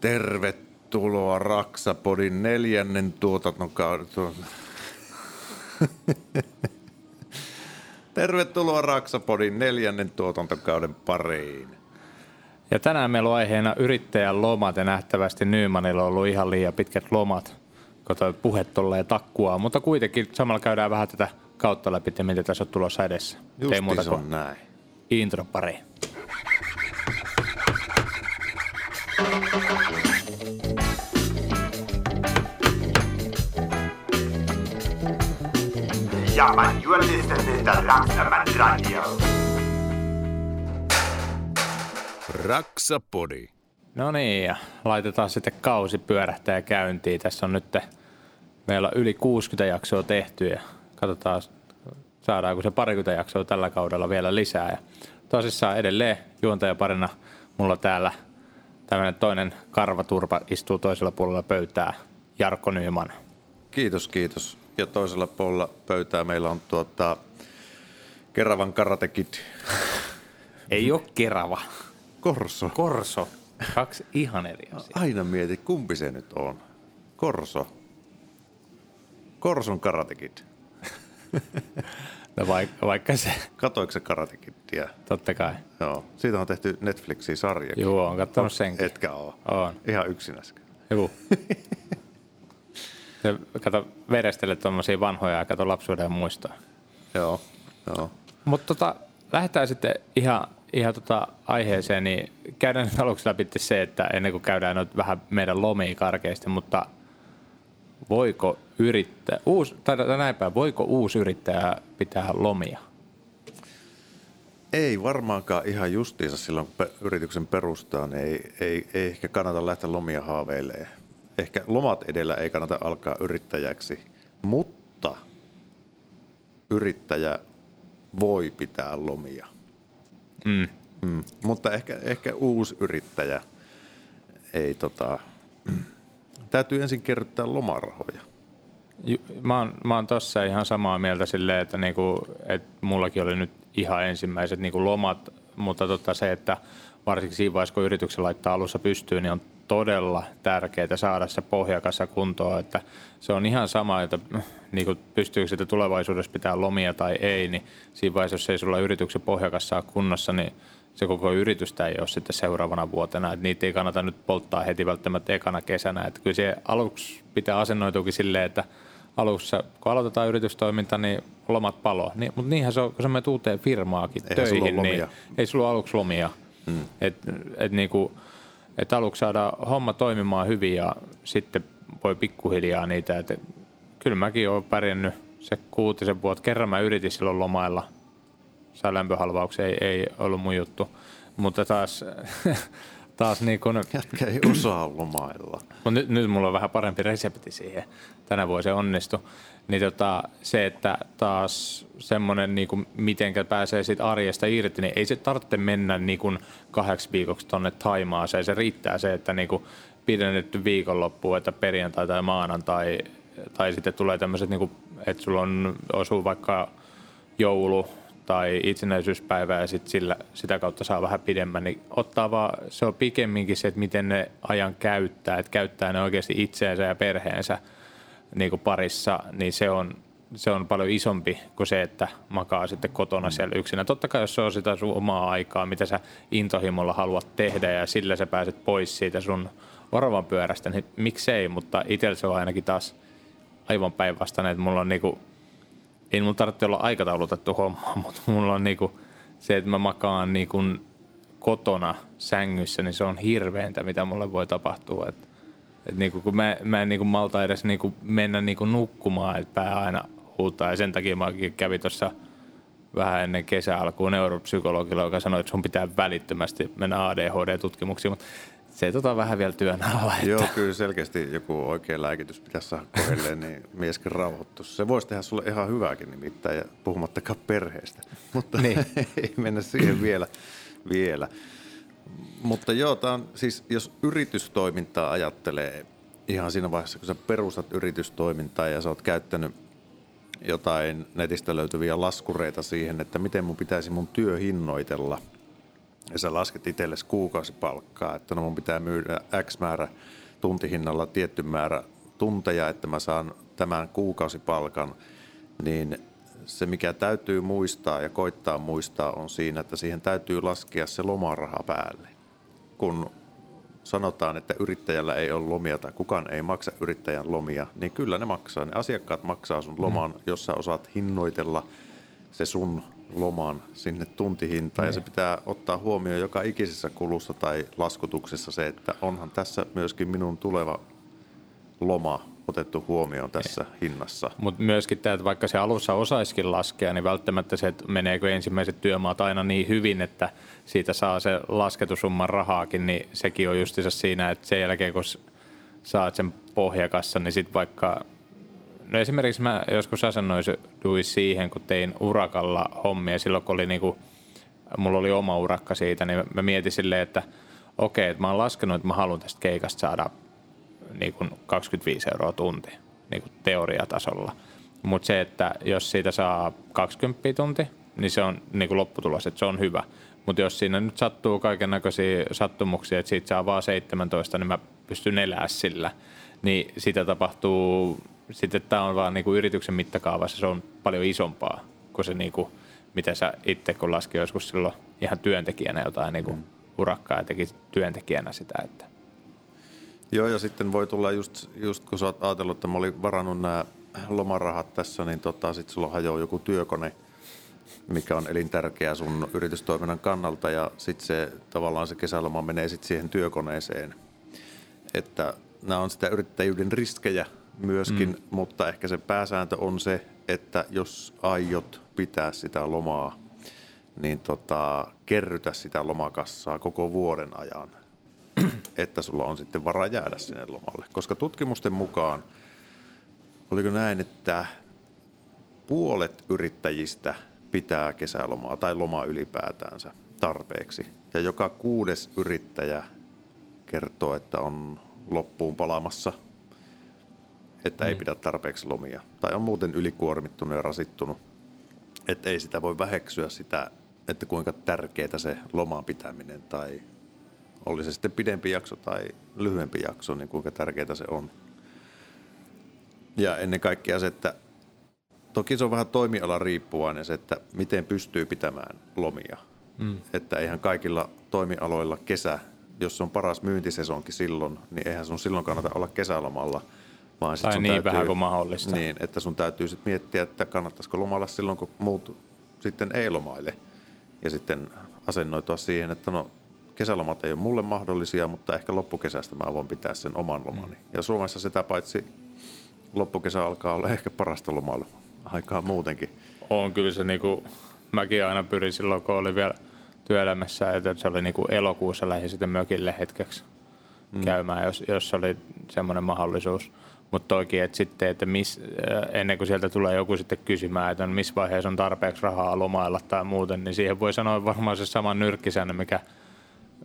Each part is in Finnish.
Tervetuloa Raksapodin neljännen tuotantokauden. Tervetuloa Raksapodin neljännen tuotantokauden pariin. Ja tänään meillä on aiheena yrittäjän lomat ja nähtävästi Nymanilla on ollut ihan liian pitkät lomat, kun puhe tolleen takkua. Mutta kuitenkin samalla käydään vähän tätä kautta läpi, että mitä tässä on tulossa edessä. Ei muuta kuin on näin. intro pari. Ja, man, you are listening to Raksaman Radio. Raksapodi. No niin, ja laitetaan sitten kausi pyörähtää käyntiin. Tässä on nyt meillä on yli 60 jaksoa tehty ja katsotaan saadaanko se parikymmentä jaksoa tällä kaudella vielä lisää. Ja tosissaan edelleen juontajaparina mulla täällä tämmöinen toinen karvaturpa istuu toisella puolella pöytää, Jarkko Nyman. Kiitos, kiitos. Ja toisella puolella pöytää meillä on tuota Keravan karatekit Ei ole Kerava, Korso. Korso. Kaksi ihan eri asiaa. Aina mieti, kumpi se nyt on. Korso. Korson karatekit. No vaikka, vaikka se, Katoiko se karatekittiä? totta kai. Joo. Siitä on tehty Netflixiin sarja. Joo, on katsonut senkin. Etkä oo. On. Ihan yksin äsken. Se, kato, verestele tuommoisia vanhoja ja kato lapsuuden muistoa. Joo. Joo. Mutta tota, lähdetään sitten ihan, ihan tota aiheeseen, niin käydään nyt aluksi läpi se, että ennen kuin käydään nyt vähän meidän lomia karkeasti, mutta voiko yrittää, uusi, tai näin päin, voiko uusi yrittäjä pitää lomia? Ei varmaankaan ihan justiinsa silloin, kun yrityksen perustaa, niin ei, ei, ei ehkä kannata lähteä lomia haaveilemaan. Ehkä lomat edellä ei kannata alkaa yrittäjäksi, mutta yrittäjä voi pitää lomia. Mm. Mm. Mutta ehkä, ehkä uusi yrittäjä ei tota, täytyy ensin kerryttää lomarahoja. Mä oon, mä oon tossa ihan samaa mieltä silleen, että, niinku, että mullakin oli nyt ihan ensimmäiset niinku lomat, mutta tota se, että varsinkin siinä vaiheessa, kun yrityksen laittaa alussa pystyyn, niin on todella tärkeää saada se pohjakassa kuntoon, että se on ihan sama, että niinku, pystyykö sitä tulevaisuudessa pitää lomia tai ei, niin siinä vaiheessa, jos ei sulla yrityksen pohjakassa kunnossa, niin se koko yritystä ei ole sitten seuraavana vuotena. Että niitä ei kannata nyt polttaa heti välttämättä ekana kesänä. Että kyllä se aluksi pitää asennoituukin silleen, että alussa, kun aloitetaan yritystoiminta, niin lomat palo. Niin, mutta niinhän se on, kun sä menet uuteen firmaakin Eihän töihin, ole niin ei sulla ole aluksi lomia. Mm. Et, et niinku, et aluksi saada homma toimimaan hyvin ja sitten voi pikkuhiljaa niitä. Et kyllä mäkin olen pärjännyt se kuutisen vuotta. Kerran mä yritin silloin lomailla. Sai lämpöhalvauksia, ei, ei ollut mun juttu. Mutta taas, taas niin kun, Jätkä ei osaa lomailla. mutta nyt, nyt mulla on vähän parempi resepti siihen. Tänä vuonna se onnistui. Niin tota, se, että taas semmoinen, niin kuin, mitenkä pääsee siitä arjesta irti, niin ei se tarvitse mennä niin kuin kahdeksi viikoksi tonne Taimaaseen. Se riittää se, että niin kuin pidennetty viikonloppu, että perjantai tai maanantai, tai sitten tulee tämmöiset, niin kuin, että sulla on, osuu vaikka joulu tai itsenäisyyspäivä ja sit sillä, sitä kautta saa vähän pidemmän, niin ottaa vaan, se on pikemminkin se, että miten ne ajan käyttää, että käyttää ne oikeasti itseensä ja perheensä niin kuin parissa, niin se on, se on paljon isompi kuin se, että makaa sitten kotona siellä yksinä. Totta kai jos se on sitä sun omaa aikaa, mitä sä intohimolla haluat tehdä ja sillä sä pääset pois siitä sun oravan pyörästä, niin miksei, mutta itsellä se on ainakin taas aivan päinvastainen, että mulla on niinku, ei mulla tarvitse olla aikataulutettu homma, mutta mulla on niinku se, että mä makaan niinku kotona sängyssä, niin se on hirveintä, mitä mulle voi tapahtua. Et, et niinku, kun mä, mä en niinku malta edes niinku mennä niinku nukkumaan, että pää aina huutaa. Ja sen takia mä kävin tuossa vähän ennen kesäalkuun neuropsykologilla, joka sanoi, että sun pitää välittömästi mennä ADHD-tutkimuksiin, mutta se tota vähän vielä työn alla. Että Joo, kyllä selkeästi joku oikea lääkitys pitäisi saada kohdilleen, niin mieskin rauhoittuisi. Se voisi tehdä sulle ihan hyvääkin nimittäin, ja puhumattakaan perheestä. Mutta Niin. ei mennä siihen vielä. vielä. Mutta joo, tää on, siis jos yritystoimintaa ajattelee ihan siinä vaiheessa, kun sä perustat yritystoimintaa ja sä oot käyttänyt jotain netistä löytyviä laskureita siihen, että miten mun pitäisi mun työ hinnoitella ja sä lasket itsellesi kuukausipalkkaa, että no mun pitää myydä X määrä tuntihinnalla tietty määrä tunteja, että mä saan tämän kuukausipalkan, niin se mikä täytyy muistaa ja koittaa muistaa on siinä, että siihen täytyy laskea se lomaraha päälle. Kun sanotaan, että yrittäjällä ei ole lomia tai kukaan ei maksa yrittäjän lomia, niin kyllä ne maksaa. Ne asiakkaat maksaa sun loman, mm. jos sä osaat hinnoitella se sun loman sinne tuntihintaan. Mm. Ja se pitää ottaa huomioon joka ikisessä kulussa tai laskutuksessa se, että onhan tässä myöskin minun tuleva loma otettu huomioon tässä Ei. hinnassa. Mutta myöskin tämä, että vaikka se alussa osaisikin laskea, niin välttämättä se, että meneekö ensimmäiset työmaat aina niin hyvin, että siitä saa se lasketusumman rahaakin, niin sekin on justiinsa siinä, että sen jälkeen kun saat sen pohjakassa, niin sitten vaikka No esimerkiksi mä joskus asennoiduin siihen, kun tein urakalla hommia silloin, kun oli niinku, mulla oli oma urakka siitä, niin mä mietin silleen, että okei, että mä oon laskenut, että mä haluan tästä keikasta saada niin kuin 25 euroa tunti niin kuin teoriatasolla. Mutta se, että jos siitä saa 20 tunti, niin se on niin kuin lopputulos, että se on hyvä. Mutta jos siinä nyt sattuu kaiken näköisiä sattumuksia, että siitä saa vaan 17, niin mä pystyn elää sillä. Niin sitä tapahtuu, sitten tämä on vaan niin kuin yrityksen mittakaavassa, se on paljon isompaa kuin se, niin kuin, mitä sä itse kun laski joskus silloin ihan työntekijänä jotain niin kuin mm. urakkaa ja teki työntekijänä sitä. Että Joo, ja sitten voi tulla just, just kun sä oot ajatellut, että mä olin varannut nämä lomarahat tässä, niin tota, sitten sulla hajoaa joku työkone, mikä on elintärkeä sun yritystoiminnan kannalta, ja sitten se tavallaan se kesäloma menee sitten siihen työkoneeseen. Että nämä on sitä yrittäjyyden riskejä myöskin, mm. mutta ehkä se pääsääntö on se, että jos aiot pitää sitä lomaa, niin tota, kerrytä sitä lomakassaa koko vuoden ajan että sulla on sitten varaa jäädä sinne lomalle. Koska tutkimusten mukaan, oliko näin, että puolet yrittäjistä pitää kesälomaa tai lomaa ylipäätäänsä tarpeeksi. Ja joka kuudes yrittäjä kertoo, että on loppuun palaamassa, että ei mm. pidä tarpeeksi lomia. Tai on muuten ylikuormittunut ja rasittunut. Että ei sitä voi väheksyä sitä, että kuinka tärkeää se loman pitäminen tai oli se sitten pidempi jakso tai lyhyempi jakso, niin kuinka tärkeää se on. Ja ennen kaikkea se, että toki se on vähän toimiala riippuvainen se, että miten pystyy pitämään lomia. Mm. Että eihän kaikilla toimialoilla kesä, jos on paras myyntisesonkin silloin, niin eihän sun silloin kannata olla kesälomalla. Vaan sit tai sun niin täytyy, vähän kuin mahdollista. Niin, että sun täytyy sitten miettiä, että kannattaisiko lomalla silloin, kun muut sitten ei lomaile. Ja sitten asennoitua siihen, että no kesälomat ei ole mulle mahdollisia, mutta ehkä loppukesästä mä voin pitää sen oman lomani. Mm. Ja Suomessa sitä paitsi loppukesä alkaa olla ehkä parasta lomalla aikaa muutenkin. On kyllä se niinku, mäkin aina pyrin silloin, kun oli vielä työelämässä, että se oli niinku elokuussa lähdin sitten mökille hetkeksi mm. käymään, jos, jos oli semmoinen mahdollisuus. Mutta toki, että sitten, että miss, äh, ennen kuin sieltä tulee joku sitten kysymään, että missä vaiheessa on tarpeeksi rahaa lomailla tai muuten, niin siihen voi sanoa varmaan se sama nyrkkisäännö, mikä –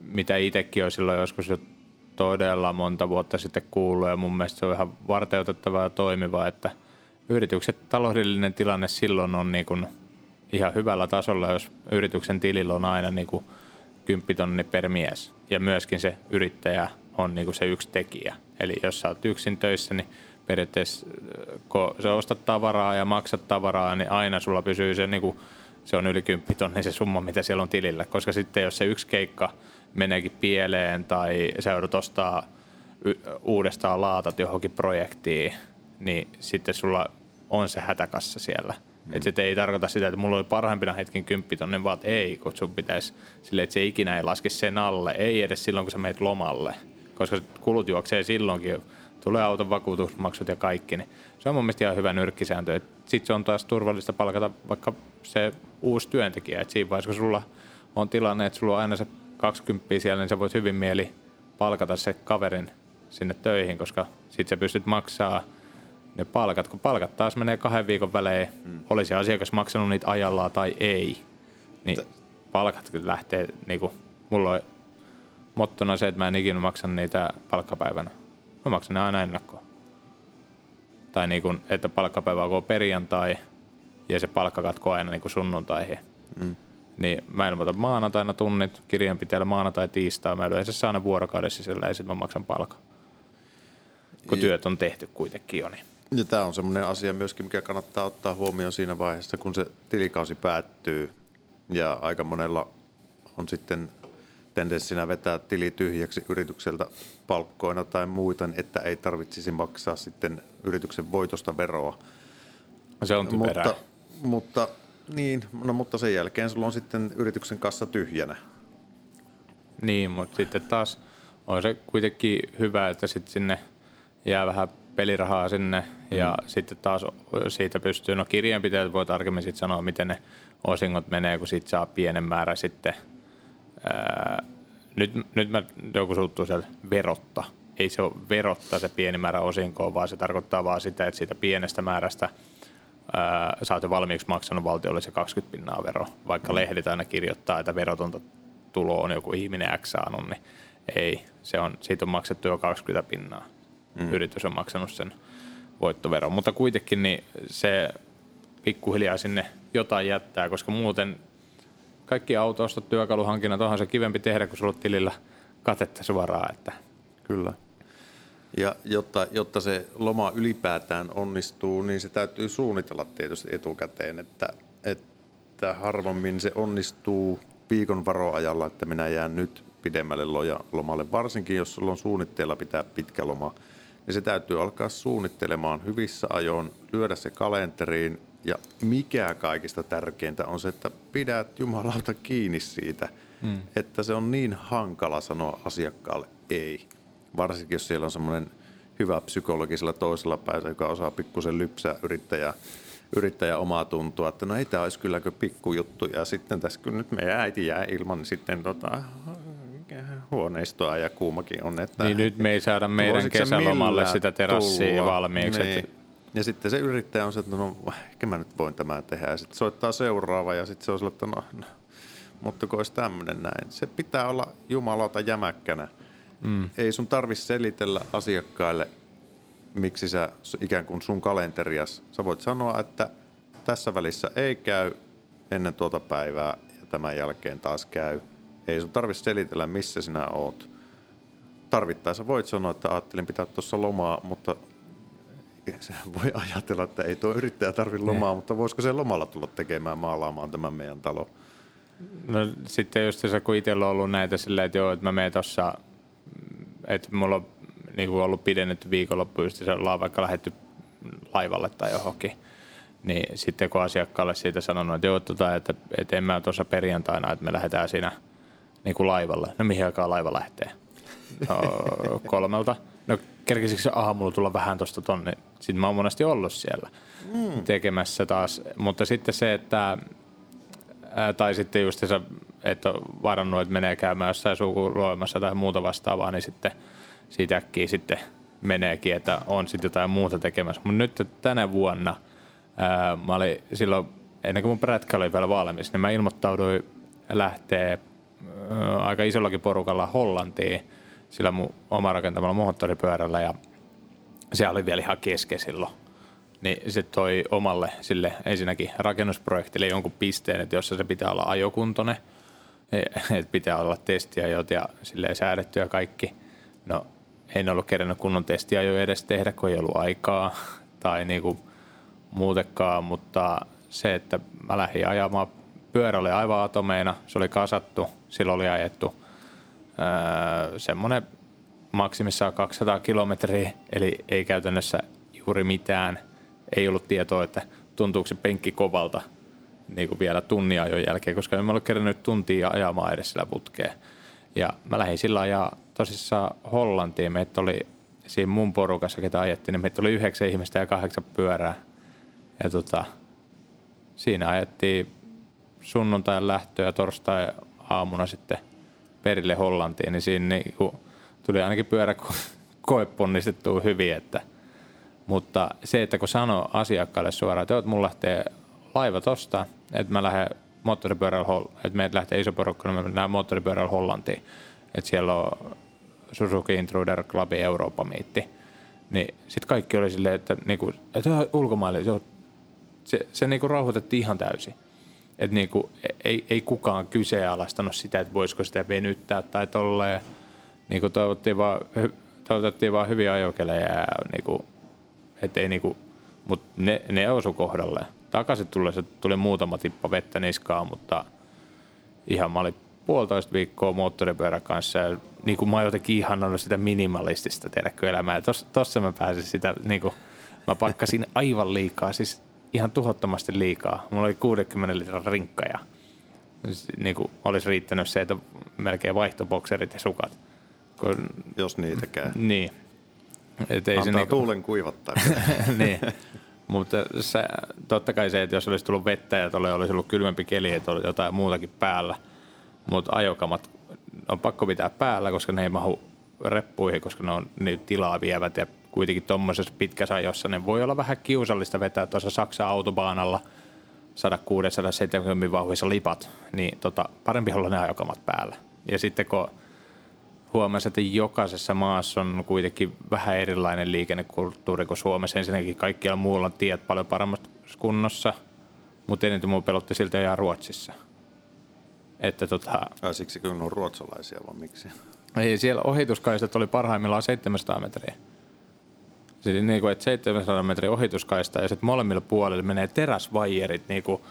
mitä itsekin on silloin joskus jo todella monta vuotta sitten kuullut ja mun mielestä se on ihan varteutettavaa ja toimivaa, että yritykset taloudellinen tilanne silloin on niin kuin ihan hyvällä tasolla, jos yrityksen tilillä on aina niin kuin 10 tonni per mies ja myöskin se yrittäjä on niin kuin se yksi tekijä. Eli jos sä oot yksin töissä, niin periaatteessa kun sä ostat tavaraa ja maksat tavaraa, niin aina sulla pysyy se, niin kuin, se on yli 10 tonni se summa, mitä siellä on tilillä. Koska sitten jos se yksi keikka meneekin pieleen tai sä joudut ostaa uudestaan laatat johonkin projektiin, niin sitten sulla on se hätäkassa siellä. Mm. Se ei tarkoita sitä, että mulla oli parhaimpina hetkin kymppitonne, vaan ei, kun sun pitäisi silleen, että se ikinä ei laske sen alle. Ei edes silloin, kun sä meet lomalle, koska kulut juoksee silloinkin. Tulee auton vakuutusmaksut ja kaikki, niin se on mun mielestä ihan hyvä nyrkkisääntö. Sitten se on taas turvallista palkata vaikka se uusi työntekijä. Että siinä vaiheessa, kun sulla on tilanne, että sulla on aina se 20 siellä, niin sä voit hyvin mieli palkata se kaverin sinne töihin, koska sit sä pystyt maksaa ne palkat. Kun palkat taas menee kahden viikon välein, mm. olisi asiakas maksanut niitä ajallaan tai ei, niin T- palkat kyllä lähtee, niin kuin, mulla on mottona se, että mä en ikinä maksa niitä palkkapäivänä. Mä maksan ne aina ennakkoon. Tai niin kuin, että palkkapäivä on perjantai ja se palkka katkoo aina niin kuin sunnuntaihin. Mm. Niin mä ilmoitan maanantaina tunnit, kirjanpitäjällä maanantai, tiistai. Mä yleensä saan ne vuorokaudessa sillä ja sitten mä maksan palkan. Kun työt on tehty kuitenkin jo. Niin. Ja tämä on semmoinen asia myöskin, mikä kannattaa ottaa huomioon siinä vaiheessa, kun se tilikausi päättyy ja aika monella on sitten tendenssinä vetää tili tyhjäksi yritykseltä palkkoina tai muita, että ei tarvitsisi maksaa sitten yrityksen voitosta veroa. Se on typerää. Mutta, mutta, niin, no, mutta sen jälkeen sulla on sitten yrityksen kassa tyhjänä. Niin, mutta sitten taas on se kuitenkin hyvä, että sitten sinne jää vähän pelirahaa sinne ja mm. sitten taas siitä pystyy, no kirjanpitäjät voi tarkemmin sitten sanoa, miten ne osingot menee, kun siitä saa pienen määrän sitten. Ää, nyt, nyt mä joku suuttuu sieltä verotta. Ei se ole verotta se pieni määrä osinkoa, vaan se tarkoittaa vaan sitä, että siitä pienestä määrästä ää, sä oot jo valmiiksi maksanut valtiolle se 20 pinnaa vero. Vaikka mm. lehdet aina kirjoittaa, että verotonta tulo on joku ihminen X saanut, niin ei. Se on, siitä on maksettu jo 20 pinnaa. Mm. Yritys on maksanut sen voittoveron. Mutta kuitenkin niin se pikkuhiljaa sinne jotain jättää, koska muuten kaikki autoostot, työkaluhankinnat, onhan se kivempi tehdä, kun sulla on tilillä katetta suoraan. Että. Kyllä. Ja jotta, jotta se loma ylipäätään onnistuu, niin se täytyy suunnitella tietysti etukäteen, että, että harvemmin se onnistuu viikon varoajalla, että minä jään nyt pidemmälle lomalle, varsinkin jos sulla on suunnitteella pitää pitkä loma, niin se täytyy alkaa suunnittelemaan hyvissä ajoin, lyödä se kalenteriin ja mikä kaikista tärkeintä on se, että pidät jumalauta kiinni siitä, mm. että se on niin hankala sanoa asiakkaalle ei. Varsinkin jos siellä on semmoinen hyvä psykologisella toisella päässä, joka osaa pikkusen lypsää yrittäjä, yrittäjä omaa tuntua, että no ei tämä olisi kylläkö pikkujuttu. Ja sitten tässä kun nyt meidän äiti jää ilman, niin sitten tota, huoneistoa ja kuumakin on. Että niin nyt me ei saada meidän kesälomalle sitä terassia tulla. valmiiksi. Niin. Että... Ja sitten se yrittäjä on se, että no ehkä mä nyt voin tämän tehdä. Ja sitten soittaa seuraava ja sitten se on sillä, että no, no mutta kun olisi tämmöinen näin. Se pitää olla jumalauta jämäkkänä. Mm. Ei sun tarvi selitellä asiakkaille, miksi sä ikään kuin sun kalenterias. Sä voit sanoa, että tässä välissä ei käy ennen tuota päivää ja tämän jälkeen taas käy – ei sun tarvitse selitellä, missä sinä oot. Tarvittaessa voit sanoa, että ajattelin pitää tuossa lomaa, mutta se voi ajatella, että ei tuo yrittäjä tarvitse lomaa, ne. mutta voisiko se lomalla tulla tekemään maalaamaan tämän meidän talo? No sitten just se, kun itsellä on ollut näitä silleen, että joo, että mä menen tuossa, että mulla on niin kuin ollut pidennetty viikonloppu, just se ollaan vaikka lähetty laivalle tai johonkin, niin sitten kun asiakkaalle siitä sanonut, että joo, tota, että, että en mä tuossa perjantaina, että me lähdetään siinä – niin kuin laivalle. No mihin aikaan laiva lähtee? No, kolmelta. No kerkisikö se aamulla tulla vähän tuosta tonne? Sitten mä oon monesti ollut siellä mm. tekemässä taas. Mutta sitten se, että ää, tai sitten just se, että varannut, että menee käymään jossain sukuloimassa tai muuta vastaavaa, niin sitten siitä äkkiä sitten meneekin, että on sitten jotain muuta tekemässä. Mutta nyt tänä vuonna ää, mä olin silloin, ennen kuin mun prätkä oli vielä valmis, niin mä ilmoittauduin lähteä aika isollakin porukalla Hollantiin sillä mun oma rakentamalla moottoripyörällä ja se oli vielä ihan kesken silloin. Niin se toi omalle sille ensinnäkin rakennusprojektille jonkun pisteen, että jossa se pitää olla ajokuntoinen, että pitää olla testiajot ja silleen säädetty ja kaikki. No en ollut kerännyt kunnon testiajo edes tehdä, kun ei ollut aikaa tai niinku muutenkaan, mutta se, että mä lähdin ajamaan pyörä oli aivan atomeina, se oli kasattu, sillä oli ajettu öö, semmoinen maksimissaan 200 kilometriä, eli ei käytännössä juuri mitään. Ei ollut tietoa, että tuntuuko se penkki kovalta niin kuin vielä tunnin ajon jälkeen, koska en mä ollut kerännyt tuntia ajamaan edes sillä putkeen. Ja mä lähdin sillä ajaa tosissaan Hollantiin. Meitä oli siinä mun porukassa, ketä ajettiin, niin meitä oli yhdeksän ihmistä ja kahdeksan pyörää. Ja tota, siinä ajettiin sunnuntain lähtö ja torstai aamuna sitten perille Hollantiin, niin siinä niin kuin tuli ainakin pyörä koe ponnistettua hyvin. Että, mutta se, että kun sanoo asiakkaalle suoraan, että mulla lähtee laiva tosta, että mä lähden moottoripyörällä, että meidät lähtee iso porukka, niin mä mennään moottoripyörällä Hollantiin. Että siellä on Suzuki Intruder Clubin Eurooppa miitti. Niin sitten kaikki oli silleen, että, niinku, että ulkomaille, se, se niinku rauhoitettiin ihan täysin. että niinku, ei, ei kukaan kyseenalaistanut sitä, että voisiko sitä venyttää tai tolleen. Niinku toivottiin vaan, toivottiin vaan hyviä ajokelejä ja niinku, et niinku, mut ne, ne osu kohdalleen. Takaisin tullessa tuli muutama tippa vettä niskaan, mutta ihan mä olin puolitoista viikkoa moottoripyörän kanssa ja niin kuin mä oon jotenkin ihannut sitä minimalistista tiedätkö elämää. Tos, tossa mä pääsin sitä, niin kuin, mä pakkasin aivan liikaa, siis ihan tuhottomasti liikaa. Mulla oli 60 litran rinkka ja niin kuin olisi riittänyt se, että melkein vaihtobokserit ja sukat. Kun, Jos niitäkään. niin. Et ei se Antaa niinku- tuulen kuivattaa. niin. Mutta se, totta kai se, että jos olisi tullut vettä ja tuolle olisi ollut kylmempi keli, että oli jotain muutakin päällä. Mutta ajokamat on pakko pitää päällä, koska ne ei mahu reppuihin, koska ne on niin tilaa vievät ja kuitenkin tuommoisessa pitkässä ajossa ne voi olla vähän kiusallista vetää tuossa Saksan autobaanalla 160-170 vauhdissa lipat, niin tota, parempi olla ne ajokamat päällä. Ja sitten kun huomasi, että jokaisessa maassa on kuitenkin vähän erilainen liikennekulttuuri kuin Suomessa. Ensinnäkin kaikkialla muualla on tiet paljon paremmassa kunnossa, mutta eniten minua pelotti siltä ihan Ruotsissa. Että tota, Ai siksi kun on ruotsalaisia, vaan miksi? ei, siellä ohituskaistat oli parhaimmillaan 700 metriä. Siis niin kuin, että 700 metriä ohituskaista ja sitten molemmilla puolilla menee teräsvaijerit, niin kuin,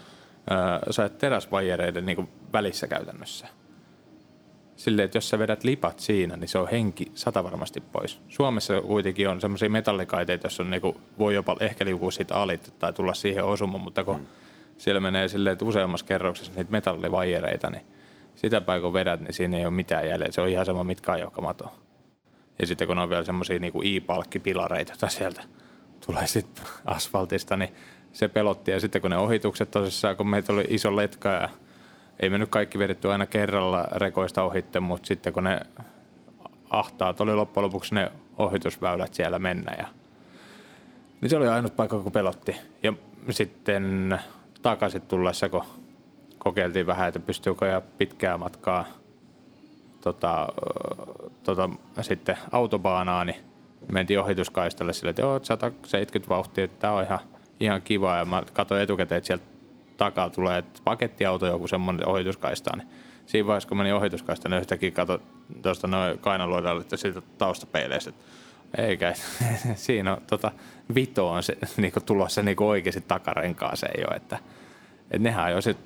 äh, sä teräsvaijereiden niin kuin välissä käytännössä. Silleen, että jos sä vedät lipat siinä, niin se on henki sata varmasti pois. Suomessa kuitenkin on semmoisia metallikaiteita, joissa on niinku, voi jopa ehkä liukua siitä alit tai tulla siihen osumaan, mutta kun mm. siellä menee silleen, että useammassa kerroksessa niitä metallivaijereita, niin sitä päin kun vedät, niin siinä ei ole mitään jäljellä. Se on ihan sama, mitkä ajokamat on. Ja sitten kun on vielä semmoisia niinku i-palkkipilareita, joita sieltä tulee sitten asfaltista, niin se pelotti. Ja sitten kun ne ohitukset tosissaan, kun meitä oli iso letka ja ei me nyt kaikki vedetty aina kerralla rekoista ohitte, mutta sitten kun ne ahtaat oli loppujen lopuksi ne ohitusväylät siellä mennä. Ja, niin se oli ainut paikka, kun pelotti. Ja sitten takaisin tullessa, kun kokeiltiin vähän, että pystyykö ja pitkää matkaa tota, tota, sitten autobaanaa, niin mentiin ohituskaistalle sille, että joo, 170 vauhtia, että tämä on ihan, ihan kiva. Ja mä katsoin etukäteen, että sieltä takaa tulee että pakettiauto joku semmoinen ohituskaista, niin siinä vaiheessa, kun menin ohituskaista, niin yhtäkkiä katsoin tuosta noin kainaluodalle, että siitä taustapeileistä, eikä, siinä on tota, vito on se, niinku, tulossa niinku oikeasti takarenkaaseen jo, että, että nehän jo sit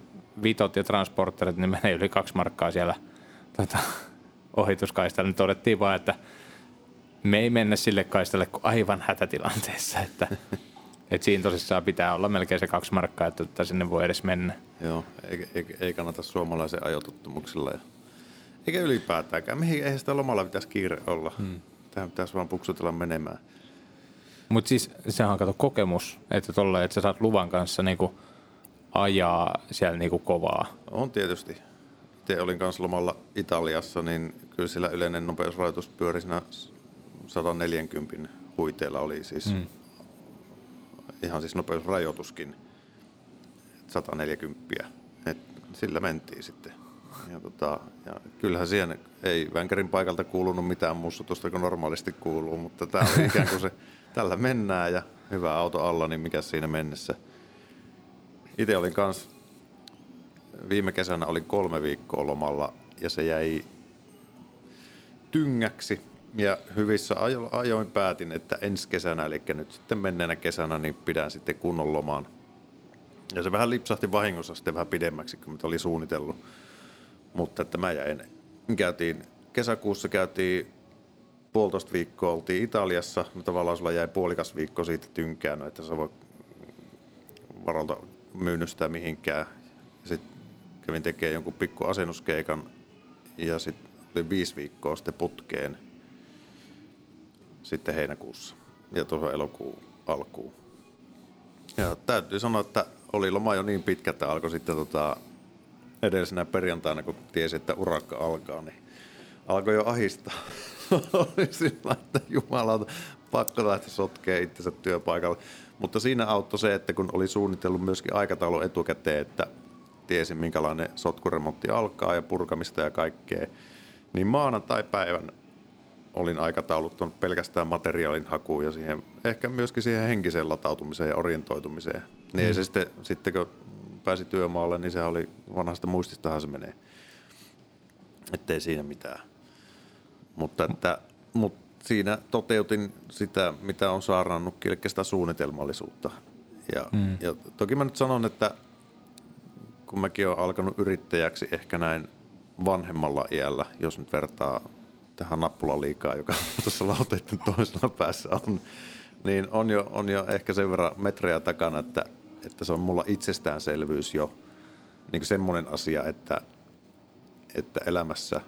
vitot ja transporterit, niin menee yli kaksi markkaa siellä tota, ohituskaistalla, niin todettiin vaan, että me ei mennä sille kaistalle kuin aivan hätätilanteessa, että et siinä tosissaan pitää olla melkein se kaksi markkaa, että että sinne voi edes mennä. Joo, ei, ei, ei kannata suomalaisen ajotuttumuksilla. Ja, eikä ylipäätäänkään. Mihin, eihän sitä lomalla pitäisi kiire olla. Hmm. Tähän pitäisi vaan puksutella menemään. Mutta siis sehän on kato kokemus, että tolle, että sä saat luvan kanssa niinku ajaa siellä niinku kovaa. On tietysti. Itse olin kanssa lomalla Italiassa, niin kyllä sillä yleinen nopeusrajoitus pyöri siinä 140 huiteella oli siis mm. Ihan siis nopeusrajoituskin 140. Et sillä mentiin sitten. Ja, tota, ja kyllähän siihen ei Vänkärin paikalta kuulunut mitään mussutusta kuin normaalisti kuuluu, mutta tämä oli ikään kuin se, tällä mennään ja hyvä auto alla, niin mikä siinä mennessä. Itse olin kanssa viime kesänä olin kolme viikkoa lomalla ja se jäi tyngäksi. Ja hyvissä ajo- ajoin päätin, että ensi kesänä, eli nyt sitten menneenä kesänä, niin pidän sitten kunnon lomaan. Ja se vähän lipsahti vahingossa sitten vähän pidemmäksi, kuin mitä oli suunnitellut. Mutta että mä jäin, käytiin, kesäkuussa käytiin puolitoista viikkoa, oltiin Italiassa, no tavallaan sulla jäi puolikas viikko siitä tynkään, että sä voi varalta myynnystää mihinkään. Sitten kävin tekemään jonkun pikku asennuskeikan ja sitten oli viisi viikkoa sitten putkeen sitten heinäkuussa ja tuohon elokuun alkuun. Ja täytyy sanoa, että oli loma jo niin pitkä, että alkoi sitten tota, edellisenä perjantaina, kun tiesi, että urakka alkaa, niin alkoi jo ahistaa. oli sillä, että jumalauta, pakko lähteä sotkee itsensä työpaikalle. Mutta siinä auttoi se, että kun oli suunnitellut myöskin aikataulu etukäteen, että tiesin minkälainen sotkuremontti alkaa ja purkamista ja kaikkea, niin maanantai-päivän olin aikatauluttanut pelkästään materiaalin hakuun ja siihen, ehkä myöskin siihen henkiseen latautumiseen ja orientoitumiseen. Niin mm. ei se sitten, sitten kun pääsi työmaalle, niin se oli vanhasta muististahan se menee. Ettei siinä mitään. Mutta, että, mutta siinä toteutin sitä, mitä on saarannutkin, eli sitä suunnitelmallisuutta. Ja, mm. ja toki mä nyt sanon, että kun mäkin olen alkanut yrittäjäksi ehkä näin vanhemmalla iällä, jos nyt vertaa tähän nappulaliikaa, joka tuossa lauteiden toisella päässä on, niin on jo, on jo ehkä sen verran metrejä takana, että, että se on mulla itsestäänselvyys jo niin kuin semmoinen asia, että, että elämässä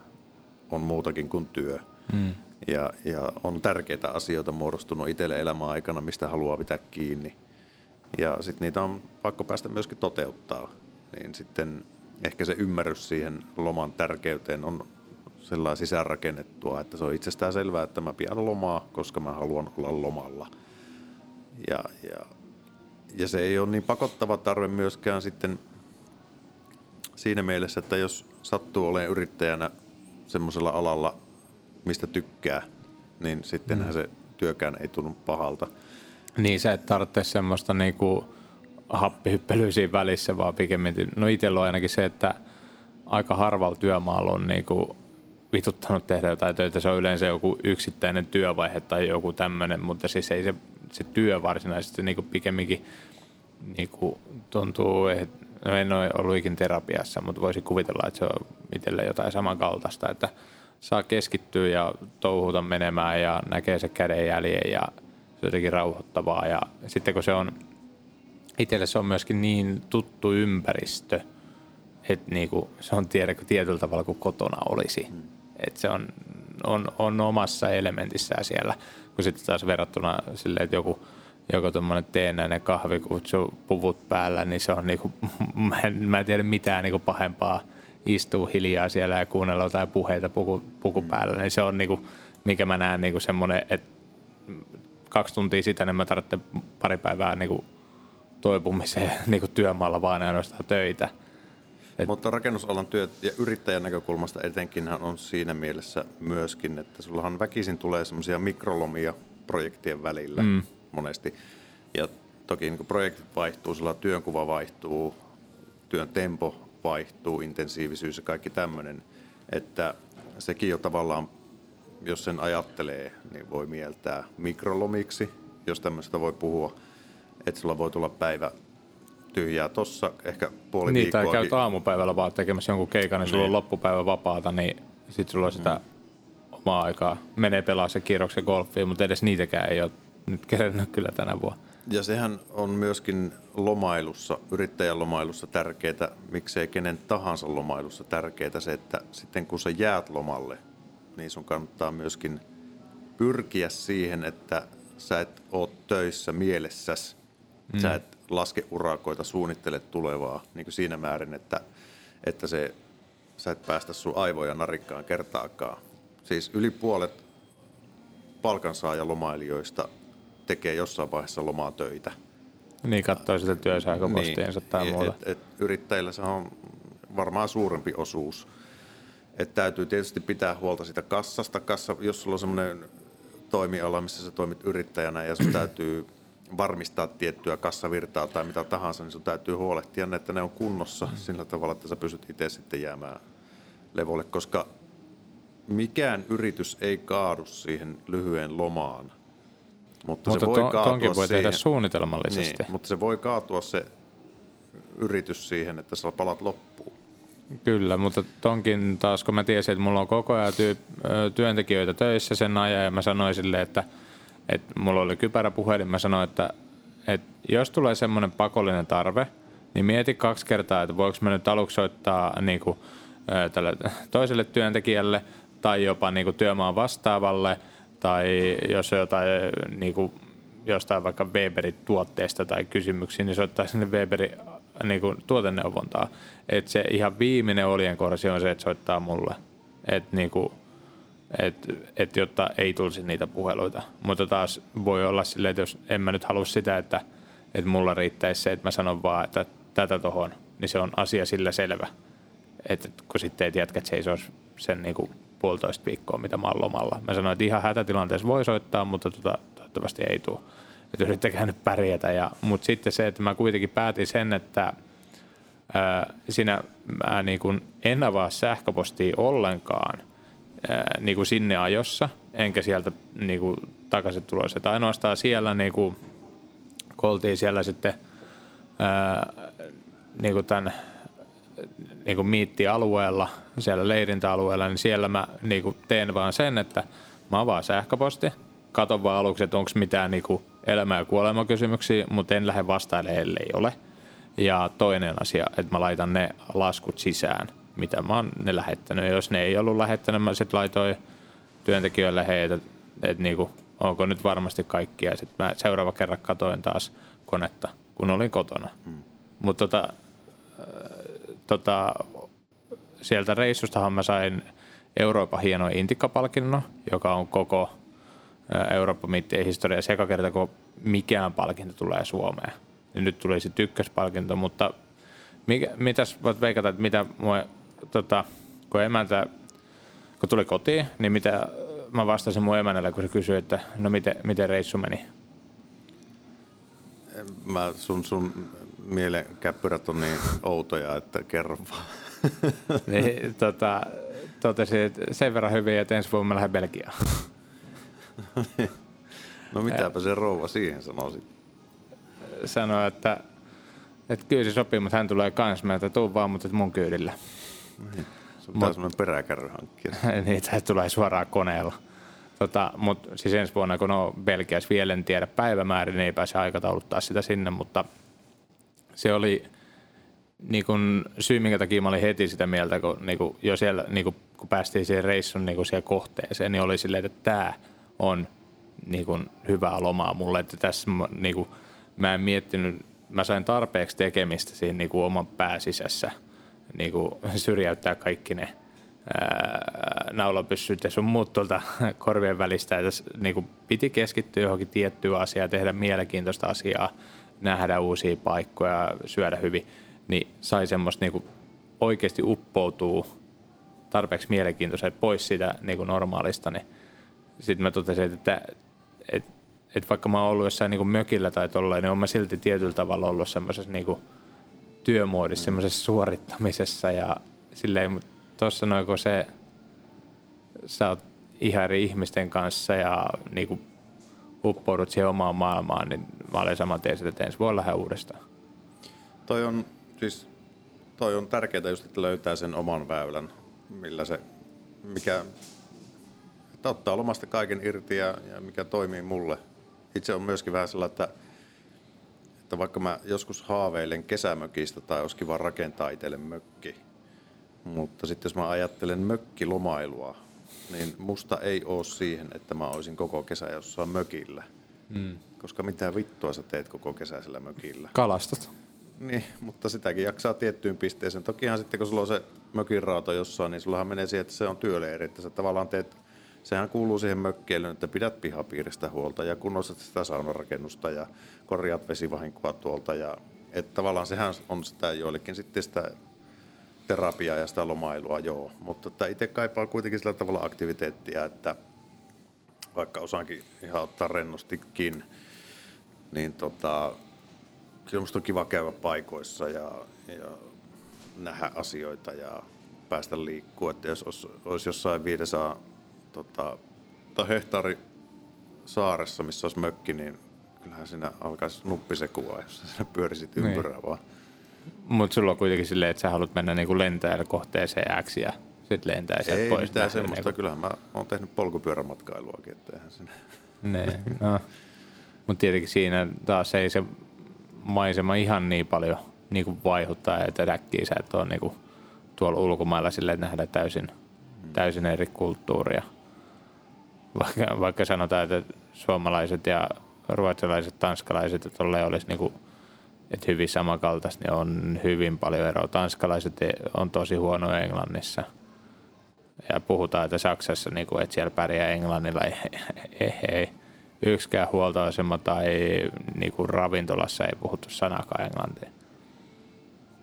on muutakin kuin työ. Mm. Ja, ja on tärkeitä asioita muodostunut itselle elämän aikana, mistä haluaa pitää kiinni. Ja sitten niitä on pakko päästä myöskin toteuttaa. Niin sitten ehkä se ymmärrys siihen loman tärkeyteen on sellainen sisäänrakennettua, että se on itsestään selvää, että mä pidän lomaa, koska mä haluan olla lomalla. Ja, ja, ja se ei ole niin pakottava tarve myöskään sitten siinä mielessä, että jos sattuu olemaan yrittäjänä semmoisella alalla, mistä tykkää, niin sittenhän mm. se työkään ei tunnu pahalta. Niin, sä et tarvitse semmoista niinku happihyppelyä siinä välissä, vaan pikemminkin, no itsellä on ainakin se, että aika harvalla työmaalla on niinku vituttanut tehdä jotain töitä. Se on yleensä joku yksittäinen työvaihe tai joku tämmöinen, mutta siis ei se, se työ varsinaisesti niinku pikemminkin niinku tuntuu, että no en ole ollut ikin terapiassa, mutta voisi kuvitella, että se on itselle jotain samankaltaista, että saa keskittyä ja touhuta menemään ja näkee se kädenjäljen ja se on jotenkin rauhoittavaa. Ja sitten kun se on, itselle se on myöskin niin tuttu ympäristö, että niinku, se on tiedäkö tietyllä tavalla kuin kotona olisi. Mm. Että se on, on, on omassa elementissään siellä, kun sitten taas verrattuna silleen, että joku, joku tuommoinen teennäinen kahvikutsu puvut päällä, niin se on niinku, mä en, mä en tiedä mitään niinku pahempaa – istuu hiljaa siellä ja kuunnella jotain puheita puku, puku mm. päällä, niin se on niinku, mikä mä näen niinku semmoinen, että kaksi tuntia sitä, niin mä tarvitsen pari päivää niinku toipumiseen niinku työmaalla vaan ainoastaan töitä. Et... Mutta rakennusalan työt ja yrittäjän näkökulmasta etenkin on siinä mielessä myöskin, että sullahan väkisin tulee semmoisia mikrolomia projektien välillä mm. monesti. Ja toki niin projektit vaihtuu, sulla työnkuva vaihtuu, työn tempo vaihtuu, intensiivisyys ja kaikki tämmöinen, että sekin jo tavallaan, jos sen ajattelee, niin voi mieltää mikrolomiksi, jos tämmöistä voi puhua, että sulla voi tulla päivä tyhjää tossa, ehkä puoli Niin, tai käyt aamupäivällä vaan tekemässä jonkun keikan, niin sulla on niin. loppupäivä vapaata, niin sitten sulla on sitä mm. omaa aikaa. Menee pelaa se kierroksen golfiin, mutta edes niitäkään ei ole nyt kerännyt kyllä tänä vuonna. Ja sehän on myöskin lomailussa, yrittäjän lomailussa tärkeää, miksei kenen tahansa lomailussa tärkeää se, että sitten kun sä jäät lomalle, niin sun kannattaa myöskin pyrkiä siihen, että sä et ole töissä mielessäsi. Mm. Sä et laske urakoita, suunnittele tulevaa niin kuin siinä määrin, että, että se, sä et päästä sun aivoja narikkaan kertaakaan. Siis yli puolet palkansaaja-lomailijoista tekee jossain vaiheessa lomaa töitä. Niin, katsoo sitä työsähköpostiinsa niin, tai muuta. Et, et yrittäjillä se on varmaan suurempi osuus. Et täytyy tietysti pitää huolta sitä kassasta. Kassa, jos sulla on semmoinen toimiala, missä sä toimit yrittäjänä ja sun täytyy varmistaa tiettyä kassavirtaa tai mitä tahansa, niin sun täytyy huolehtia, että ne on kunnossa mm. sillä tavalla, että sä pysyt itse sitten jäämään levolle, koska mikään yritys ei kaadu siihen lyhyen lomaan. Mutta, mutta se voi to, tonkin voi siihen. tehdä suunnitelmallisesti. Niin, mutta se voi kaatua se yritys siihen, että sä palat loppuun. Kyllä, mutta tonkin taas, kun mä tiesin, että mulla on koko ajan työ, työntekijöitä töissä sen ajan, ja mä sanoin sille, että, että mulla oli kypärä puhelin, mä sanoin, että, että jos tulee semmoinen pakollinen tarve, niin mieti kaksi kertaa, että voiko mä nyt aluksi soittaa niin kuin, tälle toiselle työntekijälle tai jopa niin kuin työmaan vastaavalle – tai jos on jotain niin kuin jostain vaikka Weberin tuotteesta tai kysymyksiä, niin soittaa sinne Weberin niin kuin tuoteneuvontaa. Et se ihan viimeinen korsi on se, että soittaa mulle. Et niin kuin, et, et jotta ei tulisi niitä puheluita. Mutta taas voi olla silleen, että jos en mä nyt halua sitä, että, että mulla riittäisi se, että mä sanon vaan, että tätä tohon, niin se on asia sillä selvä. Et kun sitten ei jätkät seisoisi sen niin kuin puolitoista viikkoa, mitä mä oon lomalla. Mä sanoin, että ihan hätätilanteessa voi soittaa, mutta tota, toivottavasti ei tule. Että yrittäkää nyt pärjätä. Ja, mutta sitten se, että mä kuitenkin päätin sen, että ää, siinä mä niin kuin en avaa sähköpostia ollenkaan niin kuin sinne ajossa, enkä sieltä niin kuin takaisin tulossa. Että ainoastaan siellä, niin kuin, kun oltiin siellä sitten ää, niin kuin tämän niin kuin miittialueella, siellä leirintäalueella, niin siellä mä niin kuin teen vaan sen, että mä avaan sähköposti, katon vaan aluksi, että onko mitään niin kuin elämä- ja kuolemakysymyksiä, mutta en lähde vastailemaan, ellei ole. Ja toinen asia, että mä laitan ne laskut sisään, mitä mä oon ne lähettänyt. Ja jos ne ei ollut lähettänyt, mä sitten laitoin työntekijöille heitä, että, että niinku, onko nyt varmasti kaikki. Ja sitten mä seuraava kerran katoin taas konetta, kun olin kotona. Hmm. Mutta tota, tota, sieltä reissustahan mä sain Euroopan hienoin intikkapalkinnon, joka on koko Euroopan mittien historia. Se kerta, kun mikään palkinto tulee Suomeen. Nyt tuli se tykkäspalkinto, mutta mikä, mitäs voit veikata, että mitä mua, tota, kun emäntä, kun tuli kotiin, niin mitä mä vastasin mun emännälle, kun se kysyi, että no miten, miten reissu meni? Mä sun, sun mielenkäppyrät on niin outoja, että kerro vaan. niin, tota, totesin, että sen verran hyvin, että ensi vuonna mä lähden Belgiaan. no mitäpä se rouva siihen sanoisi? Sanoi, että, että kyllä se sopii, mutta hän tulee kans. Mä että tuu vaan, mutta mun kyydillä. Niin. Se pitää semmoinen peräkärry hankkia. Niitä tulee suoraan koneella. Tota, mutta siis ensi vuonna, kun on Belgiassa vielä en tiedä päivämäärin, niin ei pääse aikatauluttaa sitä sinne, mutta se oli niin kun, syy, minkä takia mä olin heti sitä mieltä, kun niin kun, jo siellä, niin kun, kun päästiin siihen reissun niin kun siihen kohteeseen, niin oli silleen, että tämä on niin kun, hyvää lomaa mulle, että tässä niin kun, mä en miettinyt, mä sain tarpeeksi tekemistä siinä niin oman pääsisässä niin kuin syrjäyttää kaikki ne naulapyssyt ja sun muut tuolta korvien välistä. Että niin kuin piti keskittyä johonkin tiettyyn asiaan, tehdä mielenkiintoista asiaa, nähdä uusia paikkoja, syödä hyvin, niin sai semmoista niin kuin oikeasti uppoutuu tarpeeksi mielenkiintoista pois siitä niin kuin normaalista, niin sitten mä totesin, että, että, että vaikka mä oon ollut jossain niin kuin mökillä tai tolleen, niin on mä silti tietyllä tavalla ollut semmoisessa niin kuin työmuodissa, mm. semmoisessa suorittamisessa ja silleen, tuossa noin kun se, sä oot ihan eri ihmisten kanssa ja niin kuin uppoudut siihen omaan maailmaan, niin mä olen saman tien että ensi voi lähde uudestaan. Toi on, siis, toi on tärkeää just, että löytää sen oman väylän, millä se, mikä, että ottaa lomasta kaiken irti ja, ja mikä toimii mulle. Itse on myöskin vähän sellainen, että, että vaikka mä joskus haaveilen kesämökistä tai olisi kiva rakentaa itselle mökki, mutta sitten jos mä ajattelen mökkilomailua, niin musta ei ole siihen, että mä olisin koko kesä jossain mökillä. Mm. Koska mitä vittua sä teet koko kesäisellä mökillä? Kalastat. Niin, mutta sitäkin jaksaa tiettyyn pisteeseen. Tokihan sitten kun sulla on se mökin raato jossain, niin sullahan menee siihen, että se on työleiri. Että sä tavallaan teet, sehän kuuluu siihen mökkeilyyn, että pidät pihapiiristä huolta ja kunnostat sitä saunarakennusta ja korjaat vesivahinkoa tuolta. Ja, että tavallaan sehän on sitä joillekin sitten sitä terapiaa ja sitä lomailua, joo. Mutta itse kaipaa kuitenkin sillä tavalla aktiviteettia, että vaikka osaankin ihan ottaa rennostikin, niin tota, kyllä musta on kiva käydä paikoissa ja, ja nähdä asioita ja päästä liikkua. Että jos olisi, olisi jossain 500 tota, hehtaari saaressa, missä olisi mökki, niin kyllähän siinä alkaisi nuppisekua, jos sä pyörisit niin. ympyrää niin. vaan. Mutta sulla on kuitenkin silleen, että sä haluat mennä niinku lentäjällä kohteeseen X ja sitten lentää sieltä Ei pois. Ei mitään semmoista. Niinku... Kyllähän mä oon tehnyt polkupyörämatkailuakin, että eihän sinne. Nee, no. Mutta tietenkin siinä taas ei se maisema ihan niin paljon niin kuin vaihuttaa, että äkkiä sä et ole niin kuin tuolla ulkomailla silleen nähdä täysin, täysin eri kulttuuria. Vaikka, vaikka sanotaan, että suomalaiset ja ruotsalaiset, tanskalaiset, että olisi niin kuin että hyvin samankaltaista, niin on hyvin paljon eroa. Tanskalaiset on tosi huono Englannissa. Ja puhutaan, että Saksassa, niin kuin, että siellä pärjää Englannilla, ei, ei, ei. yksikään huoltoasema tai niin kuin ravintolassa ei puhuttu sanakaan englantia.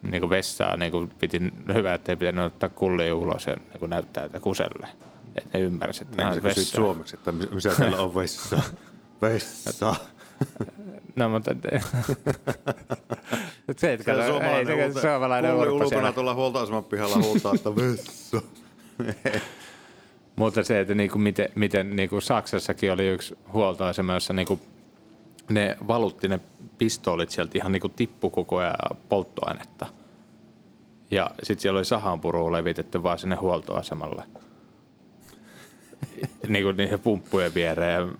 Niin kuin vessaa niin kuin piti, hyvä, että ei pitänyt ottaa kullia ulos ja niin kuin näyttää, että kuselle. Että ne ymmärsivät, että niin, on suomeksi, että missä täällä on vessa. vessa. No mutta... Se, että kato, ei, suomalainen se, suomalainen Kulli urpo ulkona siellä. tuolla huoltoaseman pihalla huutaa, että vessa. Mutta se, että niinku miten, miten niinku Saksassakin oli yksi huoltoasema, jossa niinku ne valutti ne pistoolit sieltä ihan niinku tippu koko ajan polttoainetta. Ja sitten siellä oli sahanpurua levitetty vaan sinne huoltoasemalle. Niinku niihin pumppujen viereen.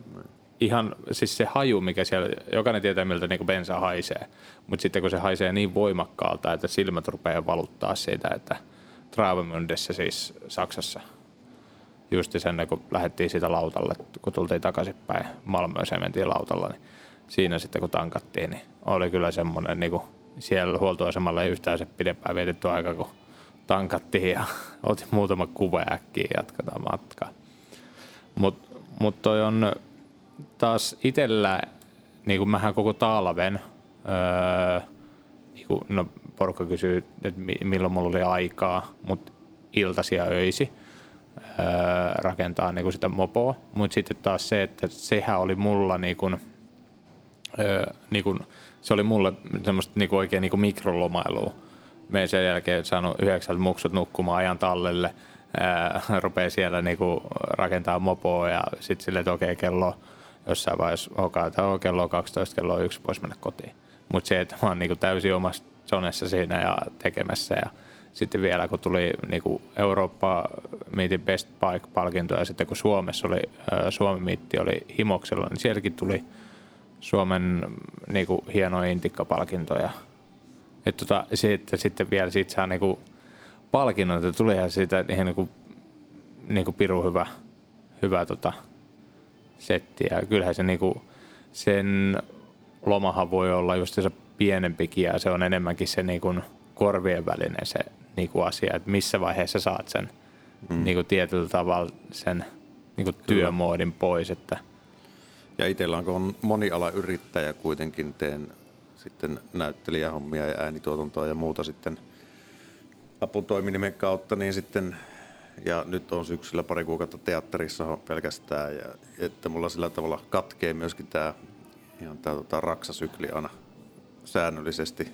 Ihan siis se haju, mikä siellä, jokainen tietää miltä niinku bensa haisee. Mutta sitten kun se haisee niin voimakkaalta, että silmät rupeaa valuttaa siitä, että Travemündessä siis Saksassa – just sen, kun lähdettiin siitä lautalle, kun tultiin takaisinpäin Malmööseen mentiin lautalla, niin siinä sitten kun tankattiin, niin oli kyllä semmoinen, niin siellä huoltoasemalla ei yhtään se pidempään vietetty aika, kun tankattiin ja otin muutama kuva äkkiä ja jatketaan matkaa. Mutta mut toi on taas itsellä, niin kuin mähän koko talven, öö, niin kuin, no porukka kysyy, että mi- milloin mulla oli aikaa, mutta iltaisia öisi öö, rakentaa niin kuin sitä mopoa. Mutta sitten taas se, että sehän oli mulla niin kuin, öö, niin kuin, se oli mulle semmoista niin kuin oikein niin mikrolomailua. Me sen jälkeen saanut yhdeksältä muksut nukkumaan ajan tallelle, rupeaa siellä niin kuin rakentaa mopoa ja sitten silleen, että okei, kello jossain vaiheessa, okay, että on kello on 12, kello on yksi, voisi mennä kotiin. Mutta se, että mä oon niin kuin täysin omassa zonessa siinä ja tekemässä ja sitten vielä kun tuli niin kuin Eurooppa Meetin Best Bike-palkinto ja sitten kun Suomessa oli, ää, Suomen miitti oli Himoksella, niin sielläkin tuli Suomen niin kuin, hienoja intikkapalkintoja. Että tota, sitten, sitten vielä siitä saa niin kuin, palkinnon, että tulihan siitä ihan niin kuin, niin kuin piru hyvä, hyvä tota, setti. Ja kyllähän se niin kuin, sen lomahan voi olla just se pienempikin ja se on enemmänkin se niin kuin, korvien välinen se niin kuin asia, että missä vaiheessa saat sen mm. niin kuin tietyllä tavalla sen niin kuin työmoodin pois, että Ja itsellä on, kun on monialayrittäjä kuitenkin, teen sitten näyttelijähommia ja äänituotantoa ja muuta sitten aputoiminimen kautta, niin sitten ja nyt on syksyllä pari kuukautta teatterissa pelkästään, ja että mulla sillä tavalla katkee myöskin tämä ihan tämä tota, raksasykli aina säännöllisesti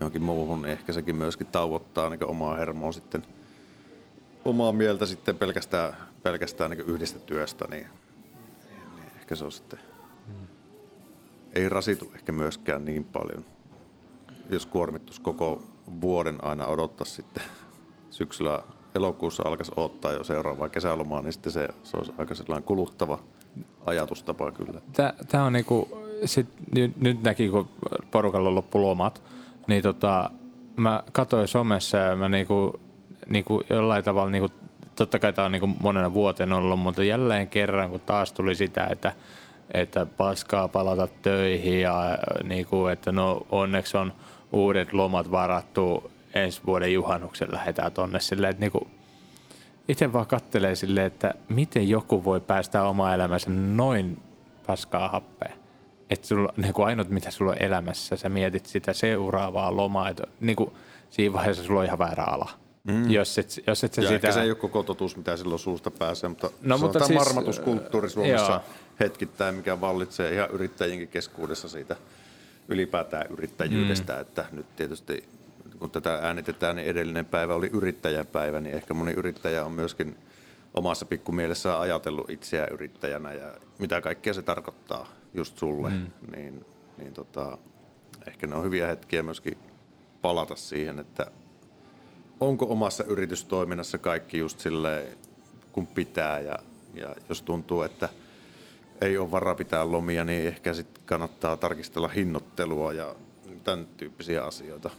johonkin muuhun, niin ehkä sekin myöskin tauottaa niin omaa hermoa sitten, omaa mieltä sitten pelkästään, pelkästään niin yhdestä työstä, niin, niin ehkä se on sitten, ei rasitu ehkä myöskään niin paljon, jos kuormittus koko vuoden aina odottaa sitten syksyllä elokuussa alkaisi odottaa jo seuraavaa kesälomaa, niin sitten se, se olisi aika sellainen kuluttava ajatustapa kyllä. Tämä on niinku, sit, nyt, nyt näki, kun porukalla loppu lomat, niin tota, mä katsoin somessa ja mä niinku, niinku jollain tavalla, niinku, totta kai tämä on niinku monena vuoteen ollut, mutta jälleen kerran, kun taas tuli sitä, että, että paskaa palata töihin ja niinku, että no onneksi on uudet lomat varattu ensi vuoden juhannuksen lähdetään tonne silleen, että niinku, itse vaan kattelee silleen, että miten joku voi päästä oma elämänsä noin paskaa happea. Että sulla, niin kuin ainut mitä sulla on elämässä, sä mietit sitä seuraavaa lomaa, että niin kuin siinä vaiheessa sulla on ihan väärä ala. Mm. Jos et, jos et sä Ja sitä... ehkä se ei ole koko totuus, mitä silloin suusta pääsee, mutta No, se mutta on siis, tämä marmatuskulttuuri Suomessa joo. hetkittäin, mikä vallitsee ihan yrittäjienkin keskuudessa siitä ylipäätään yrittäjyydestä, mm. että nyt tietysti kun tätä äänitetään, niin edellinen päivä oli yrittäjäpäivä, niin ehkä moni yrittäjä on myöskin omassa pikkumielessään ajatellut itseään yrittäjänä ja mitä kaikkea se tarkoittaa just sulle, mm. niin, niin tota, ehkä ne on hyviä hetkiä myöskin palata siihen, että onko omassa yritystoiminnassa kaikki just silleen, kun pitää ja, ja jos tuntuu, että ei ole varaa pitää lomia, niin ehkä sitten kannattaa tarkistella hinnoittelua ja tämän tyyppisiä asioita.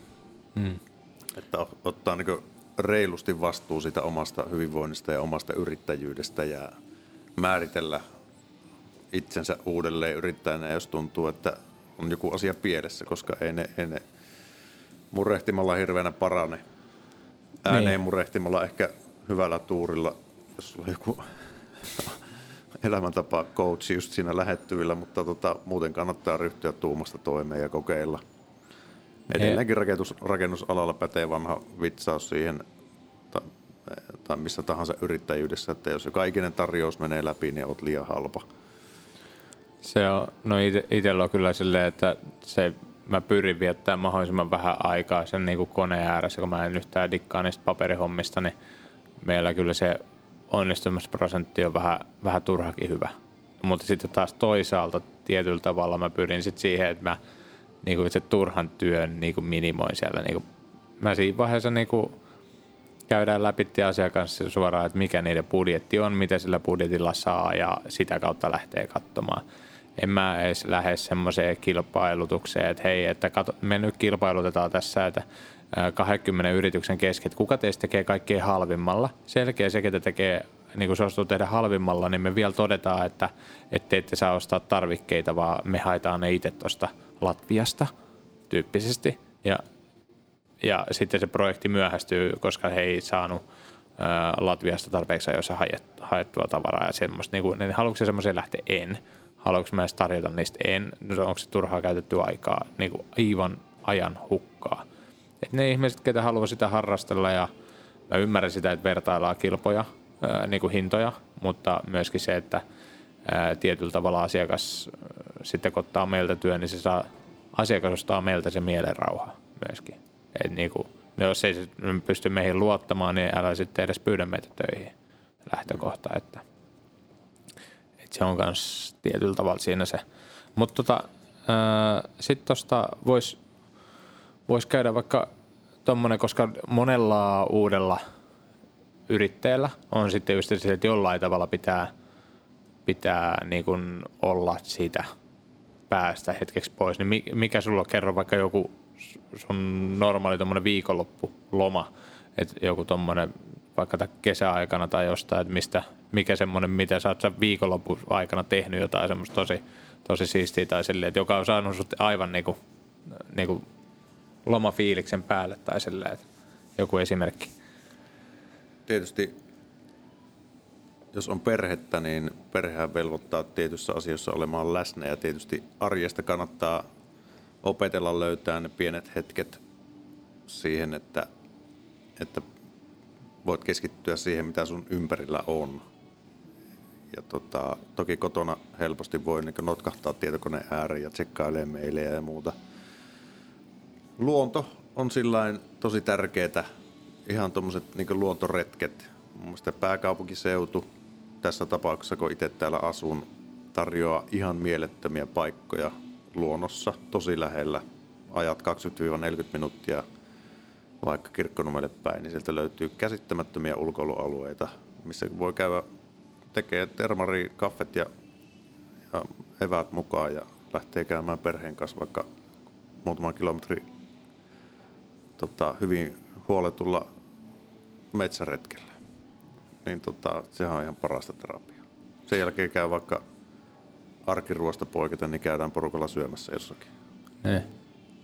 Mm. Että ot- ottaa niin reilusti vastuu siitä omasta hyvinvoinnista ja omasta yrittäjyydestä ja määritellä itsensä uudelleen yrittäjänä, jos tuntuu, että on joku asia pielessä, koska ei ne, ei ne murehtimalla hirveänä parane. Ääneen Niin. murehtimalla ehkä hyvällä tuurilla, jos sulla on joku elämäntapa coach just siinä lähettyvillä, mutta tota, muuten kannattaa ryhtyä tuumasta toimeen ja kokeilla. Edelleenkin rakennus, rakennusalalla pätee vanha vitsaus siihen, ta, tai missä tahansa yrittäjyydessä, että jos joka ikinen tarjous menee läpi, niin olet liian halpa. Se on, no ite, itellä on kyllä silleen, että se mä pyrin viettämään mahdollisimman vähän aikaa sen niin kuin koneen ääressä, kun mä en yhtään dikkaa niistä paperihommista, niin meillä kyllä se onnistumisprosentti on vähän, vähän turhakin hyvä. Mutta sitten taas toisaalta tietyllä tavalla mä pyrin sitten siihen, että mä niin kuin se turhan työn niin kuin minimoin siellä. Niin kuin, mä siinä vaiheessa niin kuin käydään läpi asiakas suoraan, että mikä niiden budjetti on, mitä sillä budjetilla saa ja sitä kautta lähtee katsomaan. En mä edes lähde semmoiseen kilpailutukseen, että hei, että kato, me nyt kilpailutetaan tässä, että 20 yrityksen kesken, että kuka teistä tekee kaikkein halvimmalla. Selkeä se, ketä tekee, niin kuin suostuu tehdä halvimmalla, niin me vielä todetaan, että, että te ette saa ostaa tarvikkeita, vaan me haetaan ne itse tuosta Latviasta tyyppisesti. Ja, ja sitten se projekti myöhästyy, koska he ei saanut Latviasta tarpeeksi ajoissa haettua tavaraa ja semmoista. Niin kuin, niin haluatko se semmoiseen lähteä? En. Haluatko mä edes tarjota niistä? En. No, onko se turhaa käytetty aikaa? Niin kuin aivan ajan hukkaa. Et ne ihmiset, ketä haluaa sitä harrastella ja mä ymmärrän sitä, että vertaillaan kilpoja, ää, niin kuin hintoja, mutta myöskin se, että ää, tietyllä tavalla asiakas sitten kun ottaa meiltä työn, niin se saa, asiakas ostaa meiltä se mielenrauha myöskin. Et niin kuin, jos ei pysty meihin luottamaan, niin älä sitten edes pyydä meitä töihin lähtökohta. Että, että se on myös tietyllä tavalla siinä se. Mutta tota, sitten tuosta voisi vois käydä vaikka tuommoinen, koska monella uudella yrittäjällä on sitten just se, että jollain tavalla pitää, pitää niin kuin olla siitä – päästä hetkeksi pois, niin mikä sulla kerro vaikka joku sun normaali tuommoinen viikonloppuloma, että joku tuommoinen vaikka kesäaikana tai jostain, että mistä, mikä semmoinen, mitä sä oot viikonlopun aikana tehnyt jotain semmoista tosi, tosi siistiä tai silleen, että joka on saanut sut aivan niinku, niinku lomafiiliksen päälle tai silleen, joku esimerkki. Tietysti jos on perhettä, niin perhehän velvoittaa tietyissä asioissa olemaan läsnä ja tietysti arjesta kannattaa opetella löytää ne pienet hetket siihen, että, että voit keskittyä siihen, mitä sun ympärillä on. Ja tota, toki kotona helposti voi niin notkahtaa tietokoneen ääreen ja tsekkailee meilejä ja muuta. Luonto on sillain tosi tärkeää. Ihan tuommoiset niin luontoretket. Mun mielestä pääkaupunkiseutu, tässä tapauksessa, kun itse täällä asun, tarjoaa ihan mielettömiä paikkoja luonnossa, tosi lähellä. Ajat 20-40 minuuttia vaikka kirkkonumelle päin, niin sieltä löytyy käsittämättömiä ulkoilualueita, missä voi käydä tekee termari, kaffet ja, ja eväät mukaan ja lähtee käymään perheen kanssa vaikka muutama kilometri tota, hyvin huoletulla metsäretkellä niin tota, sehän on ihan parasta terapiaa. Sen jälkeen käy vaikka arkiruosta poiketa, niin käydään porukalla syömässä jossakin. Ne.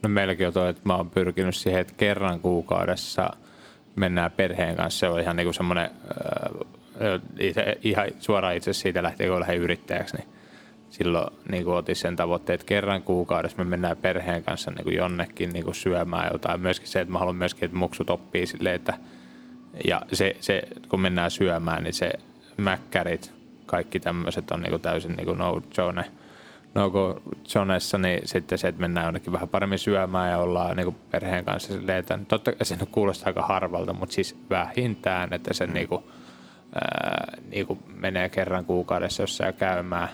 No meilläkin on toi, että mä oon pyrkinyt siihen, että kerran kuukaudessa mennään perheen kanssa. Se on ihan niinku semmoinen, äh, ihan suoraan itse siitä lähtien, kun lähden yrittäjäksi, niin silloin niin kuin otin sen tavoitteen, että kerran kuukaudessa me mennään perheen kanssa niin kuin jonnekin niin kuin syömään jotain. Myöskin se, että mä haluan myöskin, että muksut oppii silleen, että – ja se, se, kun mennään syömään, niin se mäkkärit, kaikki tämmöiset on niinku täysin niinku no zone. No go zonessa, niin sitten se, että mennään jonnekin vähän paremmin syömään ja ollaan niinku perheen kanssa silleen, että totta kai se kuulostaa aika harvalta, mutta siis vähintään, että se mm. niinku, ää, niinku menee kerran kuukaudessa jossain käymään.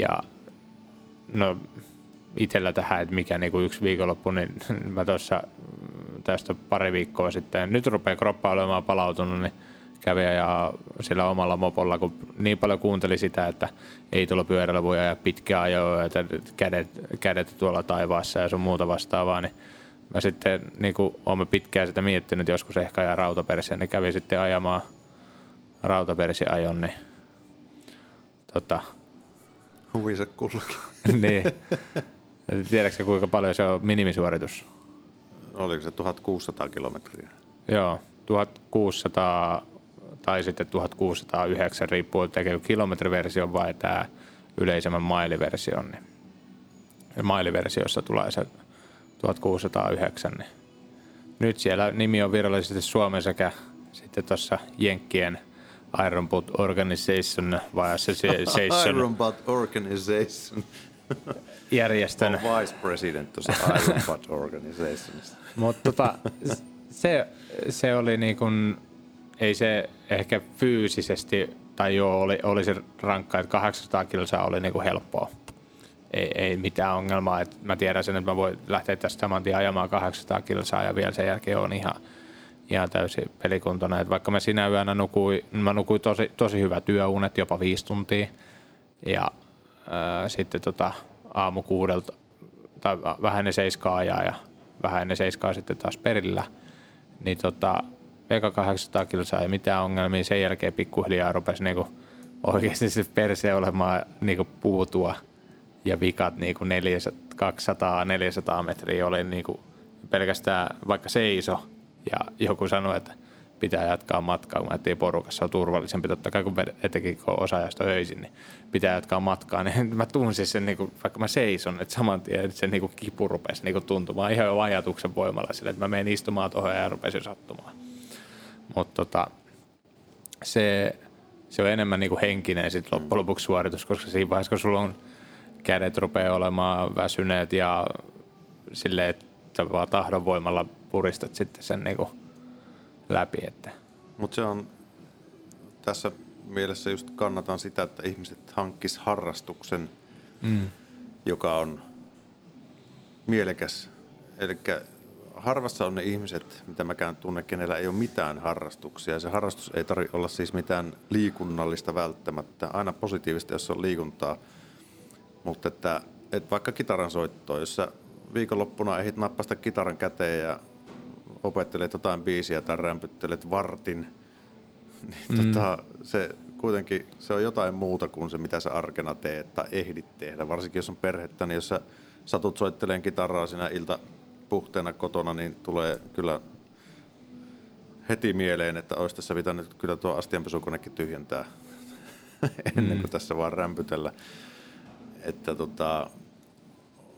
Ja no itsellä tähän, että mikä niinku yksi viikonloppu, niin mä tuossa tästä pari viikkoa sitten. Nyt rupeaa kroppa olemaan palautunut, niin kävi ja sillä omalla mopolla, kun niin paljon kuunteli sitä, että ei tuolla pyörällä voi ajaa pitkää ajoa, että kädet, kädet tuolla taivaassa ja sun muuta vastaavaa, niin mä sitten niin kuin olemme pitkään sitä miettinyt, joskus ehkä ajaa rautapersiä, niin kävi sitten ajamaan rautapersiajon, niin tota, Huvise kullakin. niin. Tiedätkö kuinka paljon se on minimisuoritus? oliko se 1600 kilometriä? Joo, 1600 tai sitten 1609, riippuu tekee kilometriversio vai tämä yleisemmän mailiversion. Niin mailiversiossa tulee se 1609. Niin nyt siellä nimi on virallisesti Suomen sekä sitten tuossa Jenkkien Ironbot Organization vai Association. Ironbot Organization. järjestön. On vice president tuossa Iron Butt Organizationissa. Mutta tota, se, se oli niin kuin, ei se ehkä fyysisesti, tai joo, oli, oli se rankka, että 800 kilsaa oli niin kuin helppoa. Ei, ei mitään ongelmaa. Et mä tiedän sen, että mä voin lähteä tästä saman tien ajamaan 800 kilsaa ja vielä sen jälkeen on ihan, ihan täysin pelikuntona. Et vaikka mä sinä yönä nukuin, mä nukuin tosi, tosi hyvä työunet, jopa viisi tuntia. Ja ää, sitten tota, aamu kuudelta, tai vähän ennen seiskaa ajaa ja vähän ennen seiskaa sitten taas perillä. Niin tota, eka 800 kilsaa ei mitään ongelmia. Sen jälkeen pikkuhiljaa rupesi niinku oikeasti se perse olemaan niinku puutua ja vikat niinku 200-400 metriä oli niinku pelkästään vaikka seiso ja joku sanoi, että pitää jatkaa matkaa, kun ajattelin porukassa on turvallisempi, totta kai kun etenkin kun osaajasta öisin, niin pitää jatkaa matkaa, niin mä tunsin sen, niin kuin, vaikka mä seison, että saman tien se niin kuin kipu rupesi niin kuin tuntumaan ihan jo ajatuksen voimalla sille, että mä menen istumaan tuohon ja rupesin sattumaan. Mutta tota, se, se on enemmän niin kuin henkinen sit loppujen lopuksi suoritus, koska siinä vaiheessa, kun sulla on kädet rupeaa olemaan väsyneet ja silleen, että vaan tahdon voimalla puristat sitten sen niin kuin läpi. Että. Mutta se on tässä mielessä just kannatan sitä, että ihmiset hankkis harrastuksen, mm. joka on mielekäs. Eli harvassa on ne ihmiset, mitä mäkään tunne, kenellä ei ole mitään harrastuksia. Se harrastus ei tarvitse olla siis mitään liikunnallista välttämättä. Aina positiivista, jos on liikuntaa. Mutta että, että vaikka kitaran soittoa, jos sä viikonloppuna ehdit nappasta kitaran käteen ja opettelet jotain biisiä tai rämpyttelet vartin, niin mm. tota, se kuitenkin se on jotain muuta kuin se, mitä sä arkena teet tai ehdit tehdä. Varsinkin jos on perhettä, niin jos sä satut soitteleen kitaraa siinä ilta puhteena kotona, niin tulee kyllä heti mieleen, että olisi tässä pitänyt kyllä tuo astianpesukonekin tyhjentää ennen kuin mm. tässä vaan rämpytellä. Että tota,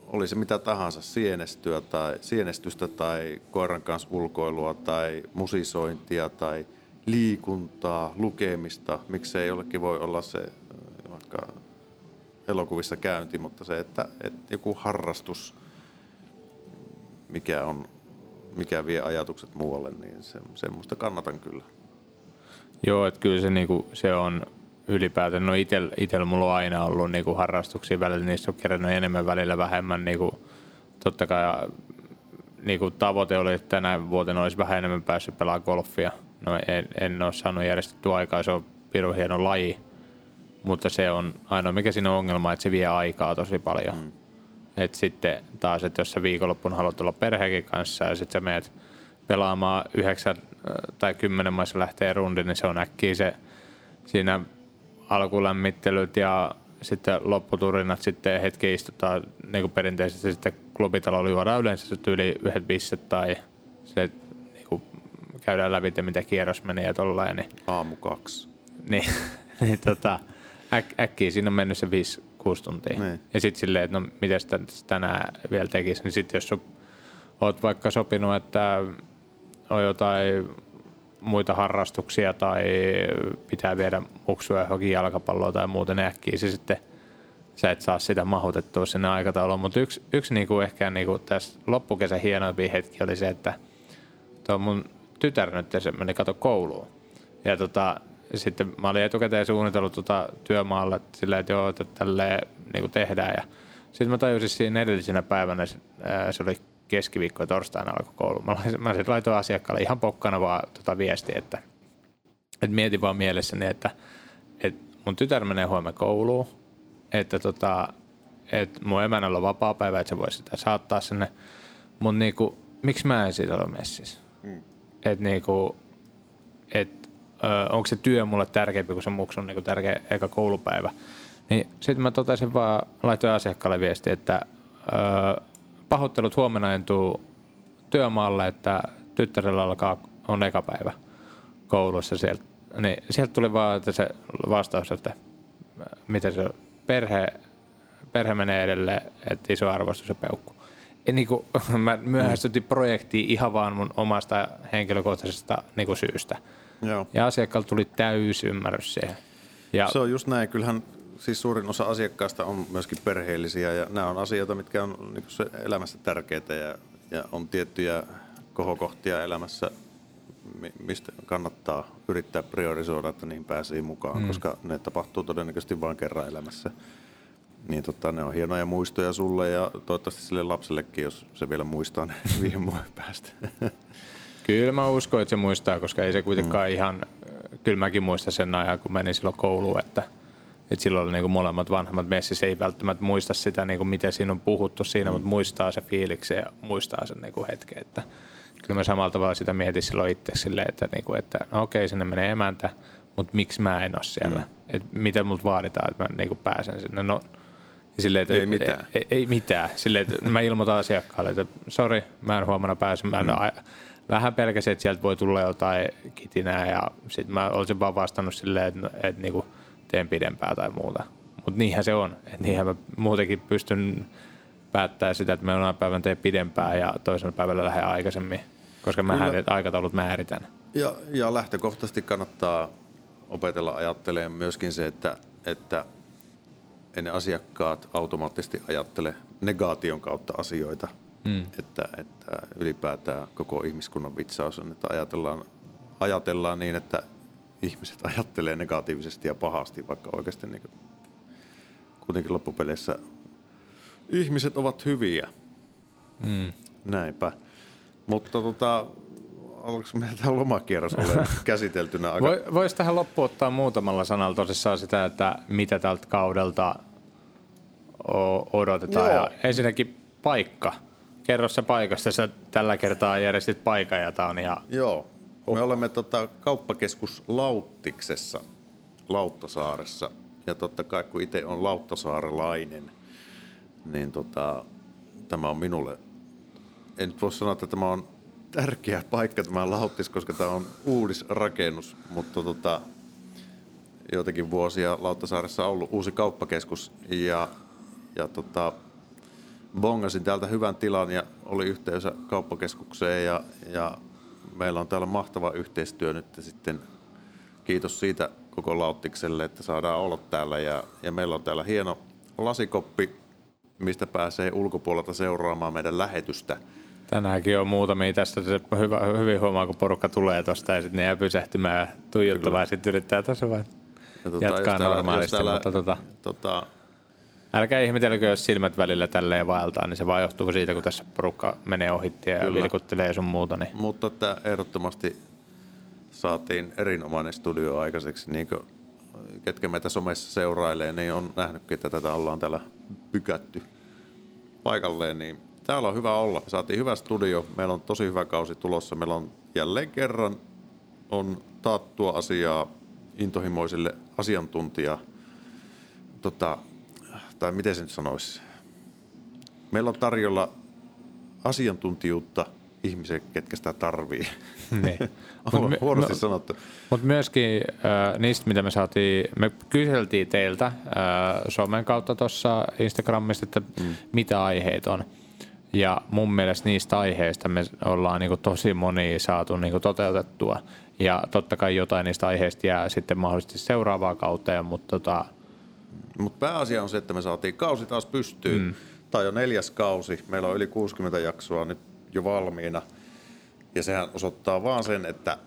oli se mitä tahansa, sienestyä tai, sienestystä tai koiran kanssa ulkoilua tai musisointia tai liikuntaa, lukemista. Miksei jollekin voi olla se vaikka elokuvissa käynti, mutta se, että, että joku harrastus, mikä, on, mikä vie ajatukset muualle, niin se, semmoista kannatan kyllä. Joo, että kyllä se, niinku, se on ylipäätään, no itsellä itel mulla on aina ollut niinku harrastuksia välillä, niistä on kerännyt enemmän välillä vähemmän. Niinku, totta kai niinku tavoite oli, että tänä vuotena olisi vähän enemmän päässyt pelaamaan golfia. No en, en ole saanut järjestettyä aikaa, se on pirun hieno laji, mutta se on ainoa mikä siinä on ongelma, että se vie aikaa tosi paljon. Mm. Et sitten taas, että jos sä viikonloppuna haluat olla perheekin kanssa ja sitten sä menet pelaamaan yhdeksän tai kymmenen maissa lähtee rundi, niin se on äkkiä se siinä alkulämmittelyt ja sitten lopputurinat sitten hetki istutaan niin kuin perinteisesti sitten klubitalo juodaan yleensä yli yhdet bisset tai se niin kuin käydään läpi, mitä kierros menee ja tollain. Niin, Aamu kaksi. Niin, niin tota, äk, äkkiä siinä on mennyt se 5-6 tuntia. Niin. Ja sitten silleen, että no miten sitä tänään vielä tekisi, niin sitten jos olet vaikka sopinut, että on jotain muita harrastuksia tai pitää viedä muksuja johonkin jalkapalloa tai muuten niin äkkiä se sitten sä et saa sitä mahutettua sinne aikatauluun. Mutta yksi, yksi niinku ehkä niinku tässä loppukesän hienoimpia hetki oli se, että tuo mun tytär nyt se meni kato kouluun. Ja tota, sitten mä olin etukäteen suunnitellut tota työmaalla että sillä, että joo, että tälleen niinku tehdään. Ja sitten mä tajusin siinä edellisenä päivänä, se oli keskiviikko ja torstaina alkoi koulu. Mä, mä sitten laitoin asiakkaalle ihan pokkana vaan tota viesti, että, että mietin vaan mielessäni, että, että mun tytär menee huomenna kouluun, että tota, että mun emännällä on vapaa päivä, että se voisi sitä saattaa sinne. Mutta niinku, miksi mä en siitä ole messissä? Mm. Että niinku, et, onko se työ mulle tärkeämpi kuin se muksun niinku tärkeä eka koulupäivä. Niin sitten mä totesin vaan, laitoin asiakkaalle viesti, että ö, pahoittelut huomenna en tuu työmaalle, että tyttärellä alkaa, on eka päivä koulussa sieltä. Niin sieltä tuli vaan että se vastaus, että miten se perhe, perhe menee edelleen, että iso arvostus ja peukku. Ja niin kuin, mä myöhästytin mm. projektiin ihan vaan mun omasta henkilökohtaisesta niin kuin syystä. Joo. Ja asiakkaalta tuli täysymmärrys siihen. Ja, se on just näin. Kyllähän siis suurin osa asiakkaista on myöskin perheellisiä ja nämä on asioita, mitkä on niin se elämässä tärkeitä ja, ja on tiettyjä kohokohtia elämässä, mistä kannattaa yrittää priorisoida, että niihin pääsee mukaan, mm. koska ne tapahtuu todennäköisesti vain kerran elämässä. Niin tota, ne on hienoja muistoja sulle ja toivottavasti sille lapsellekin, jos se vielä muistaa ne viime vuoden päästä. Kyllä mä uskon, että se muistaa, koska ei se kuitenkaan mm. ihan, kyllä mäkin muistan sen ajan, kun menin silloin kouluun, että, että silloin oli niin kuin molemmat vanhemmat messissä, ei välttämättä muista sitä, niin kuin miten siinä on puhuttu siinä, mm. mutta muistaa se fiiliksen ja muistaa sen niin kuin hetken, että kyllä mä samalla tavalla sitä mietin silloin itse silleen, että, niin kuin, että no okei, sinne menee emäntä, mutta miksi mä en ole siellä? Mm. Et mitä multa vaaditaan, että mä niin kuin pääsen sinne? No, silleen, että ei mitään. Ei, ei mitään. Silleen, että mä ilmoitan asiakkaalle, että sori, mä en huomenna pääse. Mä en mm. vähän pelkäsin, että sieltä voi tulla jotain kitinää ja sitten mä olisin vaan vastannut silleen, että, että, että niin kuin teen pidempää tai muuta. Mutta niinhän se on. Että niinhän mä muutenkin pystyn päättää sitä, että mä jonain päivän teen pidempää ja toisena päivällä lähden aikaisemmin, koska mä Kyllä. aikataulut määritän. Ja, ja lähtökohtaisesti kannattaa opetella ajattelemaan myöskin se, että, että ei ne asiakkaat automaattisesti ajattele negaation kautta asioita. Mm. Että, että ylipäätään koko ihmiskunnan vitsaus on, että ajatellaan, ajatellaan niin, että ihmiset ajattelee negatiivisesti ja pahasti, vaikka oikeasti niin kuin, kuitenkin loppupeleissä ihmiset ovat hyviä. Mm. Näinpä. Mutta tota, oliko meillä tämä lomakierros ole käsiteltynä? Aika... Voisi tähän loppuun ottaa muutamalla sanalla tosissaan sitä, että mitä tältä kaudelta odotetaan. Joo. Ja ensinnäkin paikka. Kerro se paikasta, sä tällä kertaa järjestit paikan ja tämä on ihan... Joo, me olemme tota, kauppakeskus Lauttiksessa, Lauttasaaressa. Ja totta kai kun itse on lauttasaarelainen, niin tota, tämä on minulle, en voi sanoa, että tämä on tärkeä paikka tämä Lauttis, koska tämä on uudisrakennus, mutta tota, joitakin vuosia Lauttasaaressa on ollut uusi kauppakeskus ja, ja tota, bongasin täältä hyvän tilan ja oli yhteys kauppakeskukseen ja, ja meillä on täällä mahtava yhteistyö nyt sitten. Kiitos siitä koko Lauttikselle, että saadaan olla täällä ja, ja meillä on täällä hieno lasikoppi, mistä pääsee ulkopuolelta seuraamaan meidän lähetystä – Tänäänkin on muutamia tästä. Se hyvä, hyvin huomaa, kun porukka tulee tuosta ja sitten ne jää pysähtymään ja tuijottamaan sitten yrittää tuossa vain ja tuota, jatkaa täällä, normaalisti. Täällä, mutta tota, tota, älkää ihmetelkö, jos silmät välillä tälleen vaeltaa, niin se vaan johtuu siitä, kun tässä porukka menee ohitti ja Kyllä. vilkuttelee sun muuta. Niin. Mutta että ehdottomasti saatiin erinomainen studio aikaiseksi. Niin kuin ketkä meitä somessa seurailee, niin on nähnytkin, että tätä ollaan täällä pykätty paikalleen, niin täällä on hyvä olla. Me saatiin hyvä studio, meillä on tosi hyvä kausi tulossa. Meillä on jälleen kerran on taattua asiaa intohimoisille asiantuntija, tota, tai miten se nyt sanoisi. Meillä on tarjolla asiantuntijuutta ihmisiä, ketkä sitä tarvii. Niin. Mut, Huonosti no, sanottu. Mutta myöskin äh, niistä, mitä me saatiin, me kyseltiin teiltä äh, somen kautta tuossa Instagramista, että mm. mitä aiheet on. Ja mun mielestä niistä aiheista me ollaan niin kuin tosi moni saatu niin kuin toteutettua. Ja totta kai jotain niistä aiheista jää sitten mahdollisesti seuraavaa kauteen, mutta tota... Mut pääasia on se, että me saatiin kausi taas pystyyn. Mm. Tämä on jo neljäs kausi. Meillä on yli 60 jaksoa nyt jo valmiina. Ja sehän osoittaa vaan sen, että,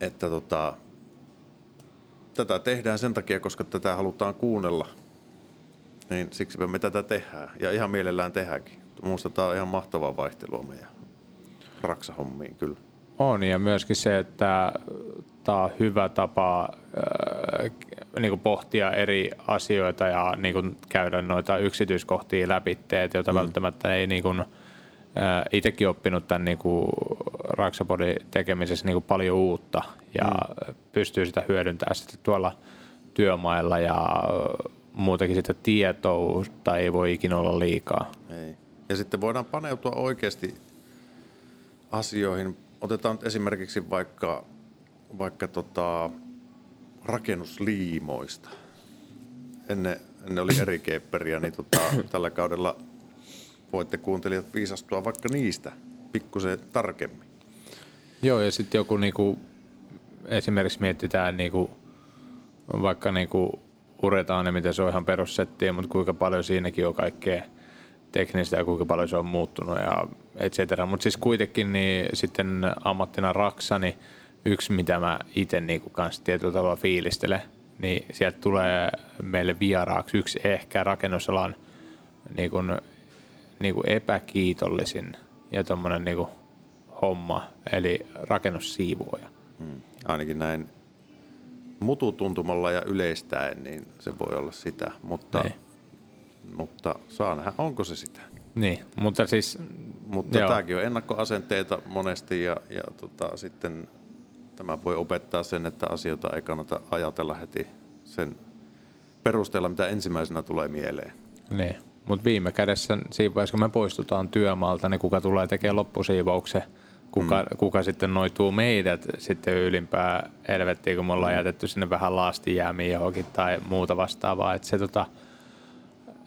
että tota, tätä tehdään sen takia, koska tätä halutaan kuunnella. Niin siksi me tätä tehdään. Ja ihan mielellään tehdäänkin. Minusta tämä on ihan mahtavaa vaihtelua meidän raksahommiin kyllä. On ja myöskin se, että tämä on hyvä tapa äh, niin kuin pohtia eri asioita ja niin kuin käydä noita yksityiskohtia läpi, joita mm. välttämättä ei niin kuin, äh, itsekin oppinut tämän niin kuin Raksapodin tekemisessä niin kuin paljon uutta ja mm. pystyy sitä hyödyntämään sitten tuolla työmailla ja muutenkin sitä tietoa ei voi ikinä olla liikaa. Ei. Ja sitten voidaan paneutua oikeasti asioihin. Otetaan esimerkiksi vaikka, vaikka tota, rakennusliimoista. Ennen, ennen oli eri kepperiä, niin tota, tällä kaudella voitte kuuntelijat viisastua vaikka niistä pikkusen tarkemmin. Joo, ja sitten joku niinku, esimerkiksi mietitään niinku, vaikka niinku puretaan ja miten se on ihan perussettiä, mutta kuinka paljon siinäkin on kaikkea teknistä ja kuinka paljon se on muuttunut ja et cetera. Mutta siis kuitenkin niin sitten ammattina raksa, niin yksi mitä mä itse niin kanssa tietyllä tavalla fiilistelen, niin sieltä tulee meille vieraaksi yksi ehkä rakennusalan niin kuin, niin kuin epäkiitollisin ja tuommoinen niin homma, eli rakennussiivuoja. Hmm. Ainakin näin mututuntumalla ja yleistäen, niin se voi olla sitä, mutta, niin. mutta saa nähdä, onko se sitä. Niin, mutta siis... Mutta joo. tämäkin on ennakkoasenteita monesti ja, ja tota, sitten tämä voi opettaa sen, että asioita ei kannata ajatella heti sen perusteella, mitä ensimmäisenä tulee mieleen. Niin, mutta viime kädessä siinä vaiheessa, kun me poistutaan työmaalta, niin kuka tulee tekemään loppusiivouksen – kuka, mm. kuka sitten noituu meidät sitten ylimpää helvettiin, kun me ollaan mm. jätetty sinne vähän laastijäämiin johonkin tai muuta vastaavaa. Että se, tota,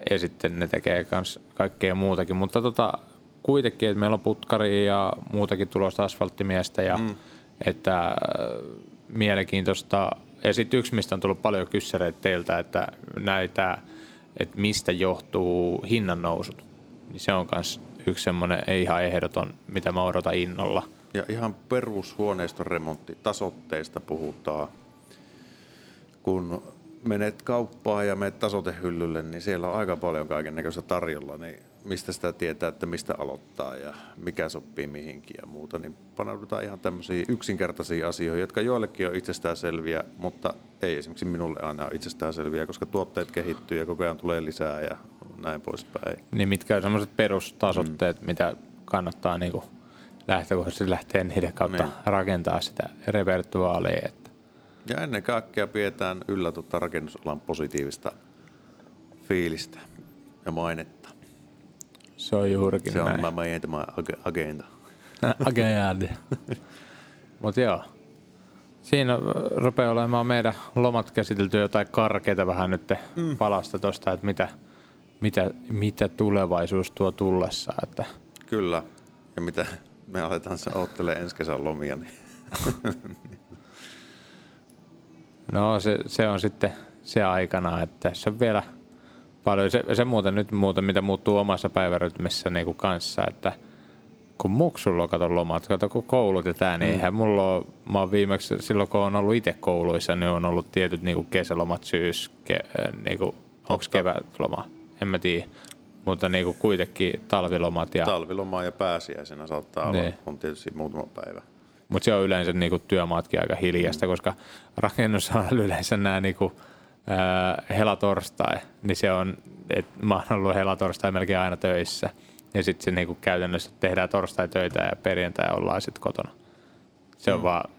ja sitten ne tekee myös kaikkea muutakin. Mutta tota, kuitenkin, että meillä on putkari ja muutakin tulosta asfalttimiestä ja mm. Että äh, mielenkiintoista. Yksi, mistä on tullut paljon kyssäreitä teiltä, että näitä, että mistä johtuu hinnan nousut. Niin se on myös yksi semmoinen ei ihan ehdoton, mitä mä odotan innolla. Ja ihan perushuoneiston remontti, tasotteista puhutaan. Kun menet kauppaan ja menet tasotehyllylle, niin siellä on aika paljon kaiken näköistä tarjolla, niin mistä sitä tietää, että mistä aloittaa ja mikä sopii mihinkin ja muuta, niin paneudutaan ihan tämmöisiin yksinkertaisiin asioihin, jotka joillekin on itsestäänselviä, mutta ei esimerkiksi minulle aina ole itsestäänselviä, koska tuotteet kehittyy ja koko ajan tulee lisää ja näin poispäin. Niin mitkä on semmoiset perustasotteet, mm. mitä kannattaa niin kuin lähtökohtaisesti lähteä niiden kautta niin. rakentaa sitä repertuaalia. Että. Ja ennen kaikkea pidetään yllä tuota rakennusalan positiivista fiilistä ja mainetta. Se on juurikin Se näin. on mä meidän tämä agenda. agenda. Mutta joo. Siinä rupeaa olemaan meidän lomat käsitelty jotain karkeita vähän nyt mm. palasta tuosta, että mitä – mitä, mitä tulevaisuus tuo tullessa. Että. Kyllä, ja mitä me aletaan se ottelemaan ensi kesän lomia. Niin. no se, se, on sitten se aikana, että tässä on vielä paljon. Se, se muuten nyt muuten, mitä muuttuu omassa päivärytmissä niin kuin kanssa, että kun muksulla on kato lomat, kato kun koulut ja tää, niin mm. eihän mulla ole, mä oon viimeksi silloin kun on ollut itse kouluissa, niin on ollut tietyt niin kuin kesälomat, syys, ke, niin kuin, onko kevätloma? en mä tiedä. Mutta niinku kuitenkin talvilomat. Ja... Talviloma ja pääsiäisenä saattaa niin. olla, on tietysti muutama päivä. Mutta se on yleensä niinku työmaatkin aika hiljasta, mm. koska rakennusalalla yleensä nämä niinku, äh, helatorstai, niin se on, että mä oon ollut helatorstai melkein aina töissä. Ja sitten se niinku käytännössä tehdään torstai töitä ja perjantai ollaan sitten kotona. Se on mm. vaan,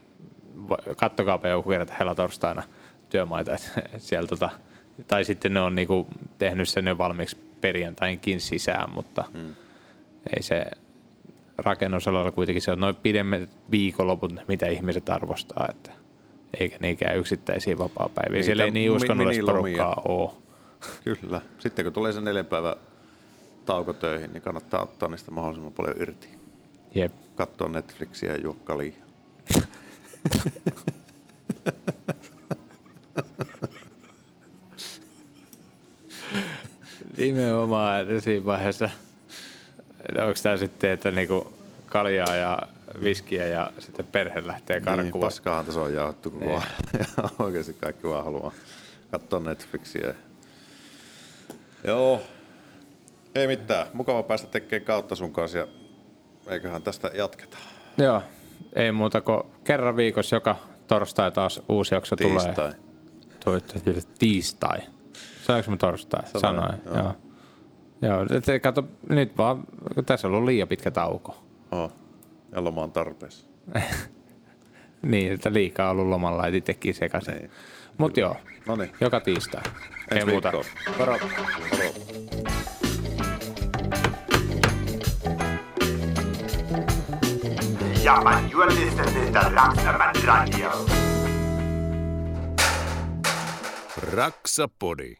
kattokaapa joku kerta helatorstaina työmaita, että siellä tota, tai sitten ne on niinku tehnyt sen jo valmiiksi perjantainkin sisään, mutta hmm. ei se rakennusalalla kuitenkin se on noin pidemmät viikonloput, mitä ihmiset arvostaa, että eikä niinkään yksittäisiä vapaa-päiviä. Niitä Siellä ei niin uskonnollista porukkaa ole. Kyllä. Sitten kun tulee se neljä päivä tauko töihin, niin kannattaa ottaa niistä mahdollisimman paljon irti. Jep. Katsoa Netflixiä ja juokka Nimenomaan, että siinä vaiheessa, onko tämä sitten, että niinku kaljaa ja viskiä ja sitten perhe lähtee karkuun. Niin, paskaahan tässä on jaettu koko ajan. Niin. Oikeasti kaikki vaan haluaa katsoa Netflixiä. Joo, ei mitään. Mukava päästä tekemään kautta sun kanssa ja eiköhän tästä jatketa. Joo, ei muuta kuin kerran viikossa joka torstai taas uusi jakso tiistai. tulee. Tiistai. Tiistai. Saanko mä torstai? Sanoin. Joo. joo. Joo, kato, nyt vaan, tässä on ollut liian pitkä tauko. Oh. Ja loma on tarpeessa. niin, että liikaa ollut lomalla, et itsekin sekaisin. Niin. Mut joo, Noniin. joka tiistai. Ei muuta. Moro. Moro. Ja, man, you're listening to Raksaman Radio. Raksapodi.